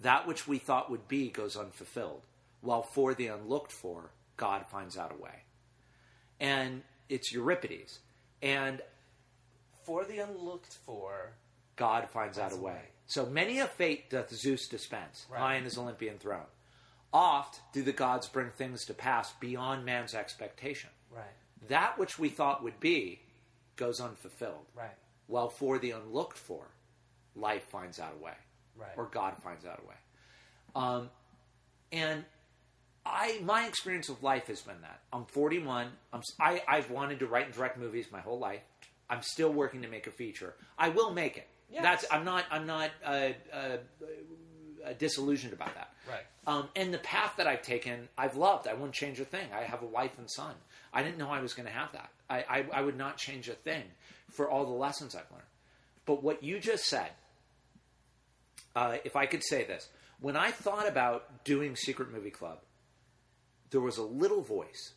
that which we thought would be goes unfulfilled, while for the unlooked for, God finds out a way. And it's Euripides. And For the unlooked for. God finds out a way. So many a fate doth Zeus dispense, Right. high on his Olympian throne. Oft do the gods bring things to pass beyond man's expectation. Right. That which we thought would be goes unfulfilled, Right. while for the unlooked for, life finds out a way, Right. or God finds out a way. Um, and I, my experience of life has been that I'm 41. I'm, I, I've wanted to write and direct movies my whole life. I'm still working to make a feature. I will make it. Yes. That's I'm not I'm not uh, uh, uh, disillusioned about that. Right. Um, and the path that I've taken, I've loved. I wouldn't change a thing. I have a wife and son. I didn't know I was going to have that. I, I, I would not change a thing for all the lessons I've learned. But what you just said, uh, if I could say this, when I thought about doing Secret Movie Club, there was a little voice,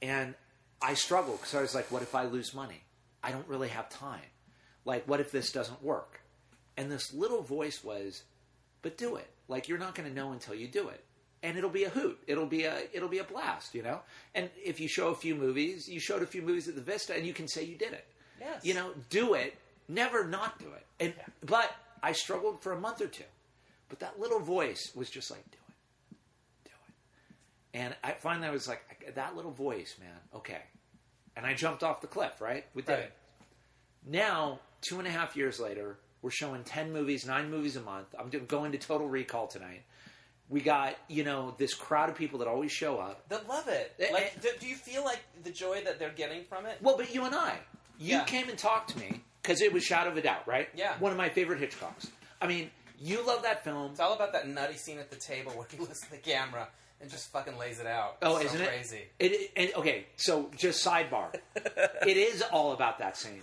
and I struggled because I was like, "What if I lose money? I don't really have time. Like, what if this doesn't work?" And this little voice was, "But do it. Like, you're not going to know until you do it." And it'll be a hoot. It'll be a it'll be a blast, you know. And if you show a few movies, you showed a few movies at the Vista, and you can say you did it. Yes. You know, do it. Never not do it. And but I struggled for a month or two. But that little voice was just like, do it, do it. And I finally I was like, that little voice, man. Okay. And I jumped off the cliff. Right, we did Right. it. Now, two and a half years later, we're showing ten movies, nine movies a month. I'm doing, going to Total Recall tonight. We got you know this crowd of people that always show up. They love it. Eh, Like, eh. do, do you feel like the joy that they're getting from it? Well, but you and I, you Yeah. came and talked to me because it was Shadow of a Doubt, right? Yeah. One of my favorite Hitchcocks. I mean, you love that film. It's all about that nutty scene at the table where he looks at the camera and just fucking lays it out. Oh, so isn't it? crazy. It, it- and, okay, so just sidebar. it is all about that scene.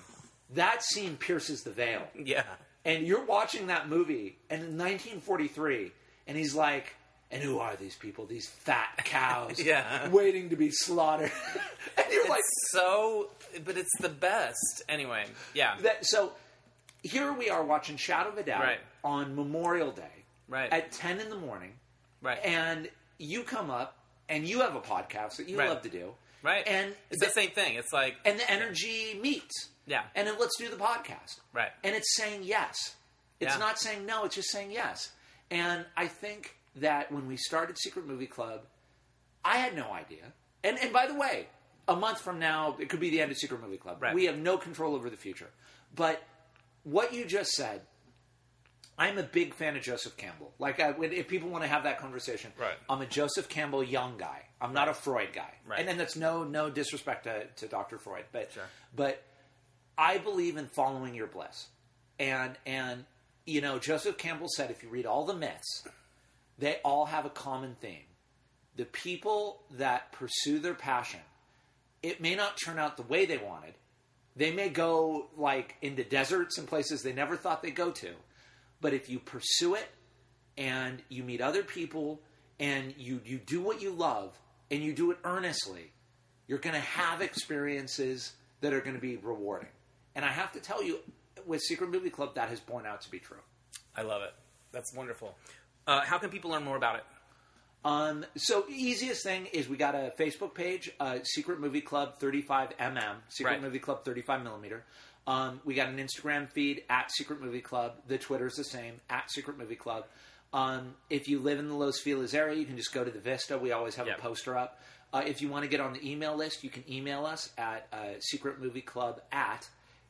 That scene pierces the veil. Yeah. And you're watching that movie, and in 1943, and he's like, and who are these people? These fat cows Yeah. waiting to be slaughtered. and you're like, It's so, but it's the best. Anyway, yeah. that, so here we are watching Shadow of a Doubt Right. on Memorial Day Right. at 10 in the morning, right. and you come up, and you have a podcast that you Right. love to do. right. And it's the- the same thing. It's like, and the energy meets. Yeah. And then let's do the podcast. Right. And it's saying yes. It's Yeah. not saying no, it's just saying yes. And I think that when we started Secret Movie Club, I had no idea. And and by the way, a month from now, it could be the end of Secret Movie Club. Right. We have no control over the future. But what you just said, I'm a big fan of Joseph Campbell. Like, I, if people want to have that conversation, Right. I'm a Joseph Campbell Jung guy. I'm not a Freud guy. Right. And then that's no no disrespect to, to Dr. Freud, but Sure. but I believe in following your bliss. And and you know, Joseph Campbell said if you read all the myths, they all have a common theme. The people that pursue their passion, it may not turn out the way they wanted. They may go like into deserts and places they never thought they'd go to. But if you pursue it and you meet other people and you, you do what you love and you do it earnestly, you're going to have experiences that are going to be rewarding. And I have to tell you, with Secret Movie Club, that has borne out to be true. I love it. That's wonderful. Uh, how can people learn more about it? Um, so easiest thing is we got a Facebook page, uh, Secret Movie Club 35 mm, Secret Right. Movie Club 35 millimeter. Um, we got an Instagram feed at Secret Movie Club. The Twitter's the same at Secret Movie Club. Um, if you live in the Los Feliz area, you can just go to the Vista. We always have Yep. a poster up. Uh, if you want to get on the email list, you can email us at uh, Secret Movie Club at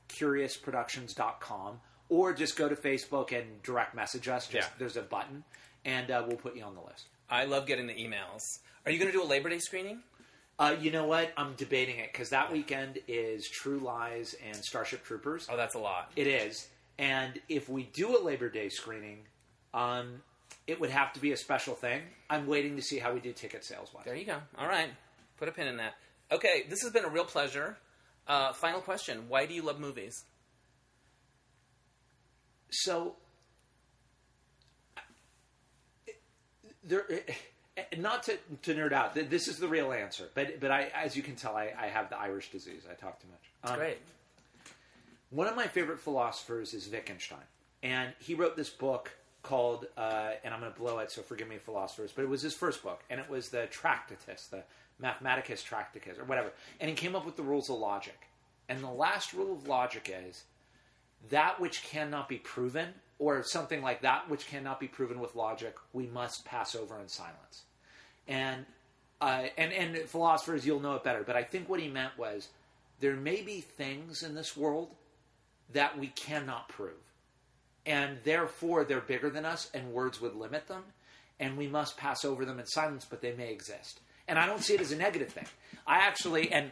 curiousproductions.com or just go to Facebook and direct message us. Just, Yeah. There's a button, and uh, we'll put you on the list. I love getting the emails. Are you going to do a Labor Day screening? Uh, you know what? I'm debating it because that weekend is True Lies and Starship Troopers. Oh, that's a lot. It is, and if we do a Labor Day screening, um, it would have to be a special thing. I'm waiting to see how we do ticket sales wise. There you go. All right. Put a pin in that. Okay, this has been a real pleasure. Uh, final question Why do you love movies? So, there, not to, to nerd out. This is the real answer, but but I, as you can tell, I, I have the Irish disease. I talk too much. Um, Great. One of my favorite philosophers is Wittgenstein, and he wrote this book called, uh, and I'm going to blow it, so forgive me, philosophers, but it was his first book, and it was the Tractatus, the Mathematicus Tractatus, or whatever. And he came up with the rules of logic. And the last rule of logic is that which cannot be proven, or something like that which cannot be proven with logic, we must pass over in silence. And uh, and and philosophers, you'll know it better. But I think what he meant was there may be things in this world that we cannot prove, and therefore they're bigger than us, and words would limit them, and we must pass over them in silence. But they may exist, and I don't see it as a negative thing. I actually and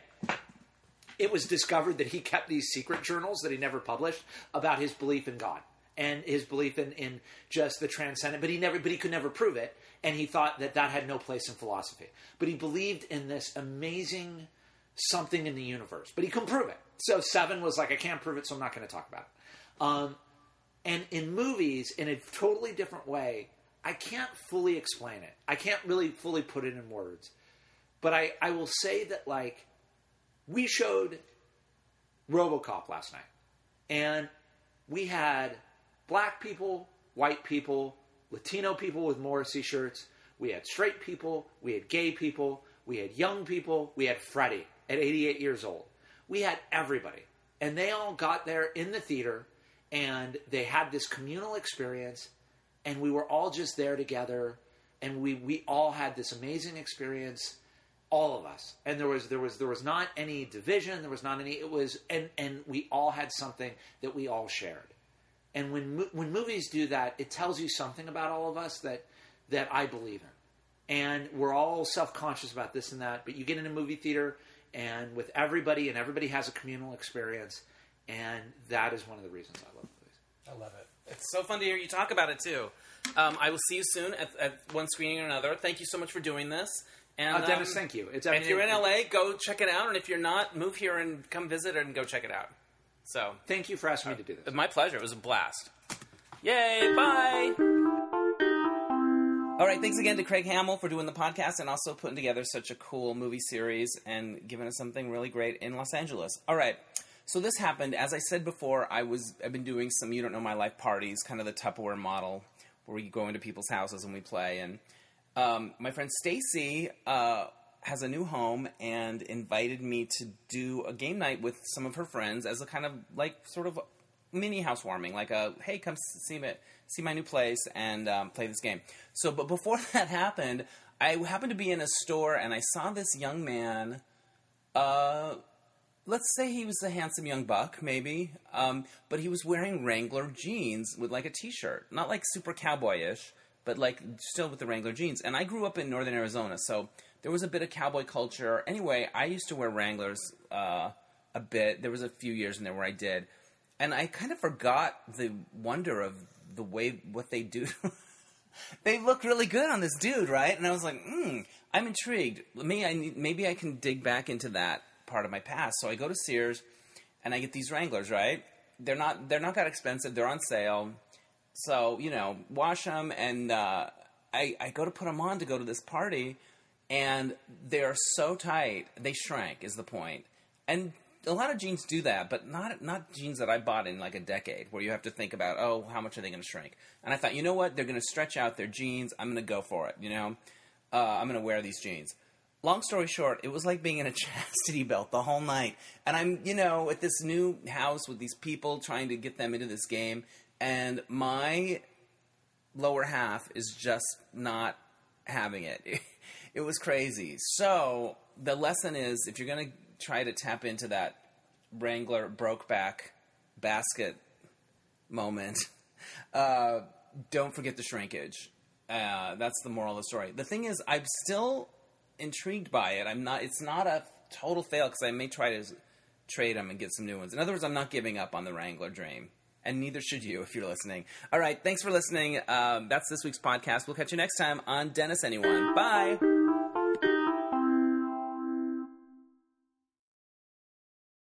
it was discovered that he kept these secret journals that he never published about his belief in God and his belief in, in just the transcendent but he never but he could never prove it and he thought that that had no place in philosophy. But he believed in this amazing something in the universe but he couldn't prove it. So seven was like i can't prove it so i'm not going to talk about it. Um, and in movies in a totally different way i can't fully explain it. I can't really fully put it in words. But i, I will say that like we showed RoboCop last night, and we had black people, white people, Latino people with Morrissey shirts. We had straight people, we had gay people, we had young people, we had Freddie at 88 years old. We had everybody, and they all got there in the theater, and they had this communal experience, and we were all just there together, and we we all had this amazing experience all of us and there was there was there was not any division there was not any it was and and we all had something that we all shared and when when movies do that it tells you something about all of us that that I believe in and we're all self-conscious about this and that but you get in a movie theater and with everybody and everybody has a communal experience and that is one of the reasons I love movies I love it. It's so fun to hear you talk about it too. Um, I will see you soon at, at one screening or another. Thank you so much for doing this. And uh, Dennis um, thank you it's if you're in LA, go check it out. And if you're not, move here and come visit and go check it out. So, thank you for asking me to do this my pleasure. It was a blast. Yay! Bye. All right, thanks again to Craig Hamill for doing the podcast and also putting together such a cool movie series and giving us something really great in Los Angeles. All right, so this happened. As I said before, I was I've been doing some You Don't Know My Life parties, kind of the Tupperware model, where we go into people's houses and we play. And um, my friend Stacy uh, has a new home and invited me to do a game night with some of her friends as a kind of like sort of mini housewarming, like a hey, come see see my new place and um, play this game. So, but before that happened, I happened to be in a store and I saw this young man. Uh, let's say he was a handsome young buck, maybe, um, but he was wearing Wrangler jeans with like a t-shirt, not like super cowboyish, but like still with the Wrangler jeans. And I grew up in northern Arizona, so there was a bit of cowboy culture. Anyway, I used to wear Wranglers uh, a bit. There was a few years in there where I did, and I kind of forgot the wonder of the way what they do. they look really good on this dude, right? And I was like, hmm, I'm intrigued. Maybe I need, maybe I can dig back into that part of my past. So I go to Sears, and I get these Wranglers, right? They're not they're not that expensive. They're on sale. So you know, wash them, and uh, I I go to put them on to go to this party, and they're so tight they shrank. Is the point? And a lot of jeans do that, but not not jeans that I bought in like a decade, where you have to think about, oh, how much are they going to shrink? And I thought, you know what, they're going to stretch out their jeans. I'm going to go for it. You know, uh, I'm going to wear these jeans. Long story short, it was like being in a chastity belt the whole night. And I'm, you know, at this new house with these people trying to get them into this game, and my lower half is just not having it. It was crazy. So the lesson is if you're going to try to tap into that Wrangler Brokeback basket moment, uh, don't forget the shrinkage. Uh, that's the moral of the story. The thing is, I'm still intrigued by it. I'm not. It's not a total fail because I may try to trade them and get some new ones. In other words, I'm not giving up on the Wrangler dream, and neither should you if you're listening. All right, thanks for listening. Um, that's this week's podcast. We'll catch you next time on Dennis Anyone. Bye.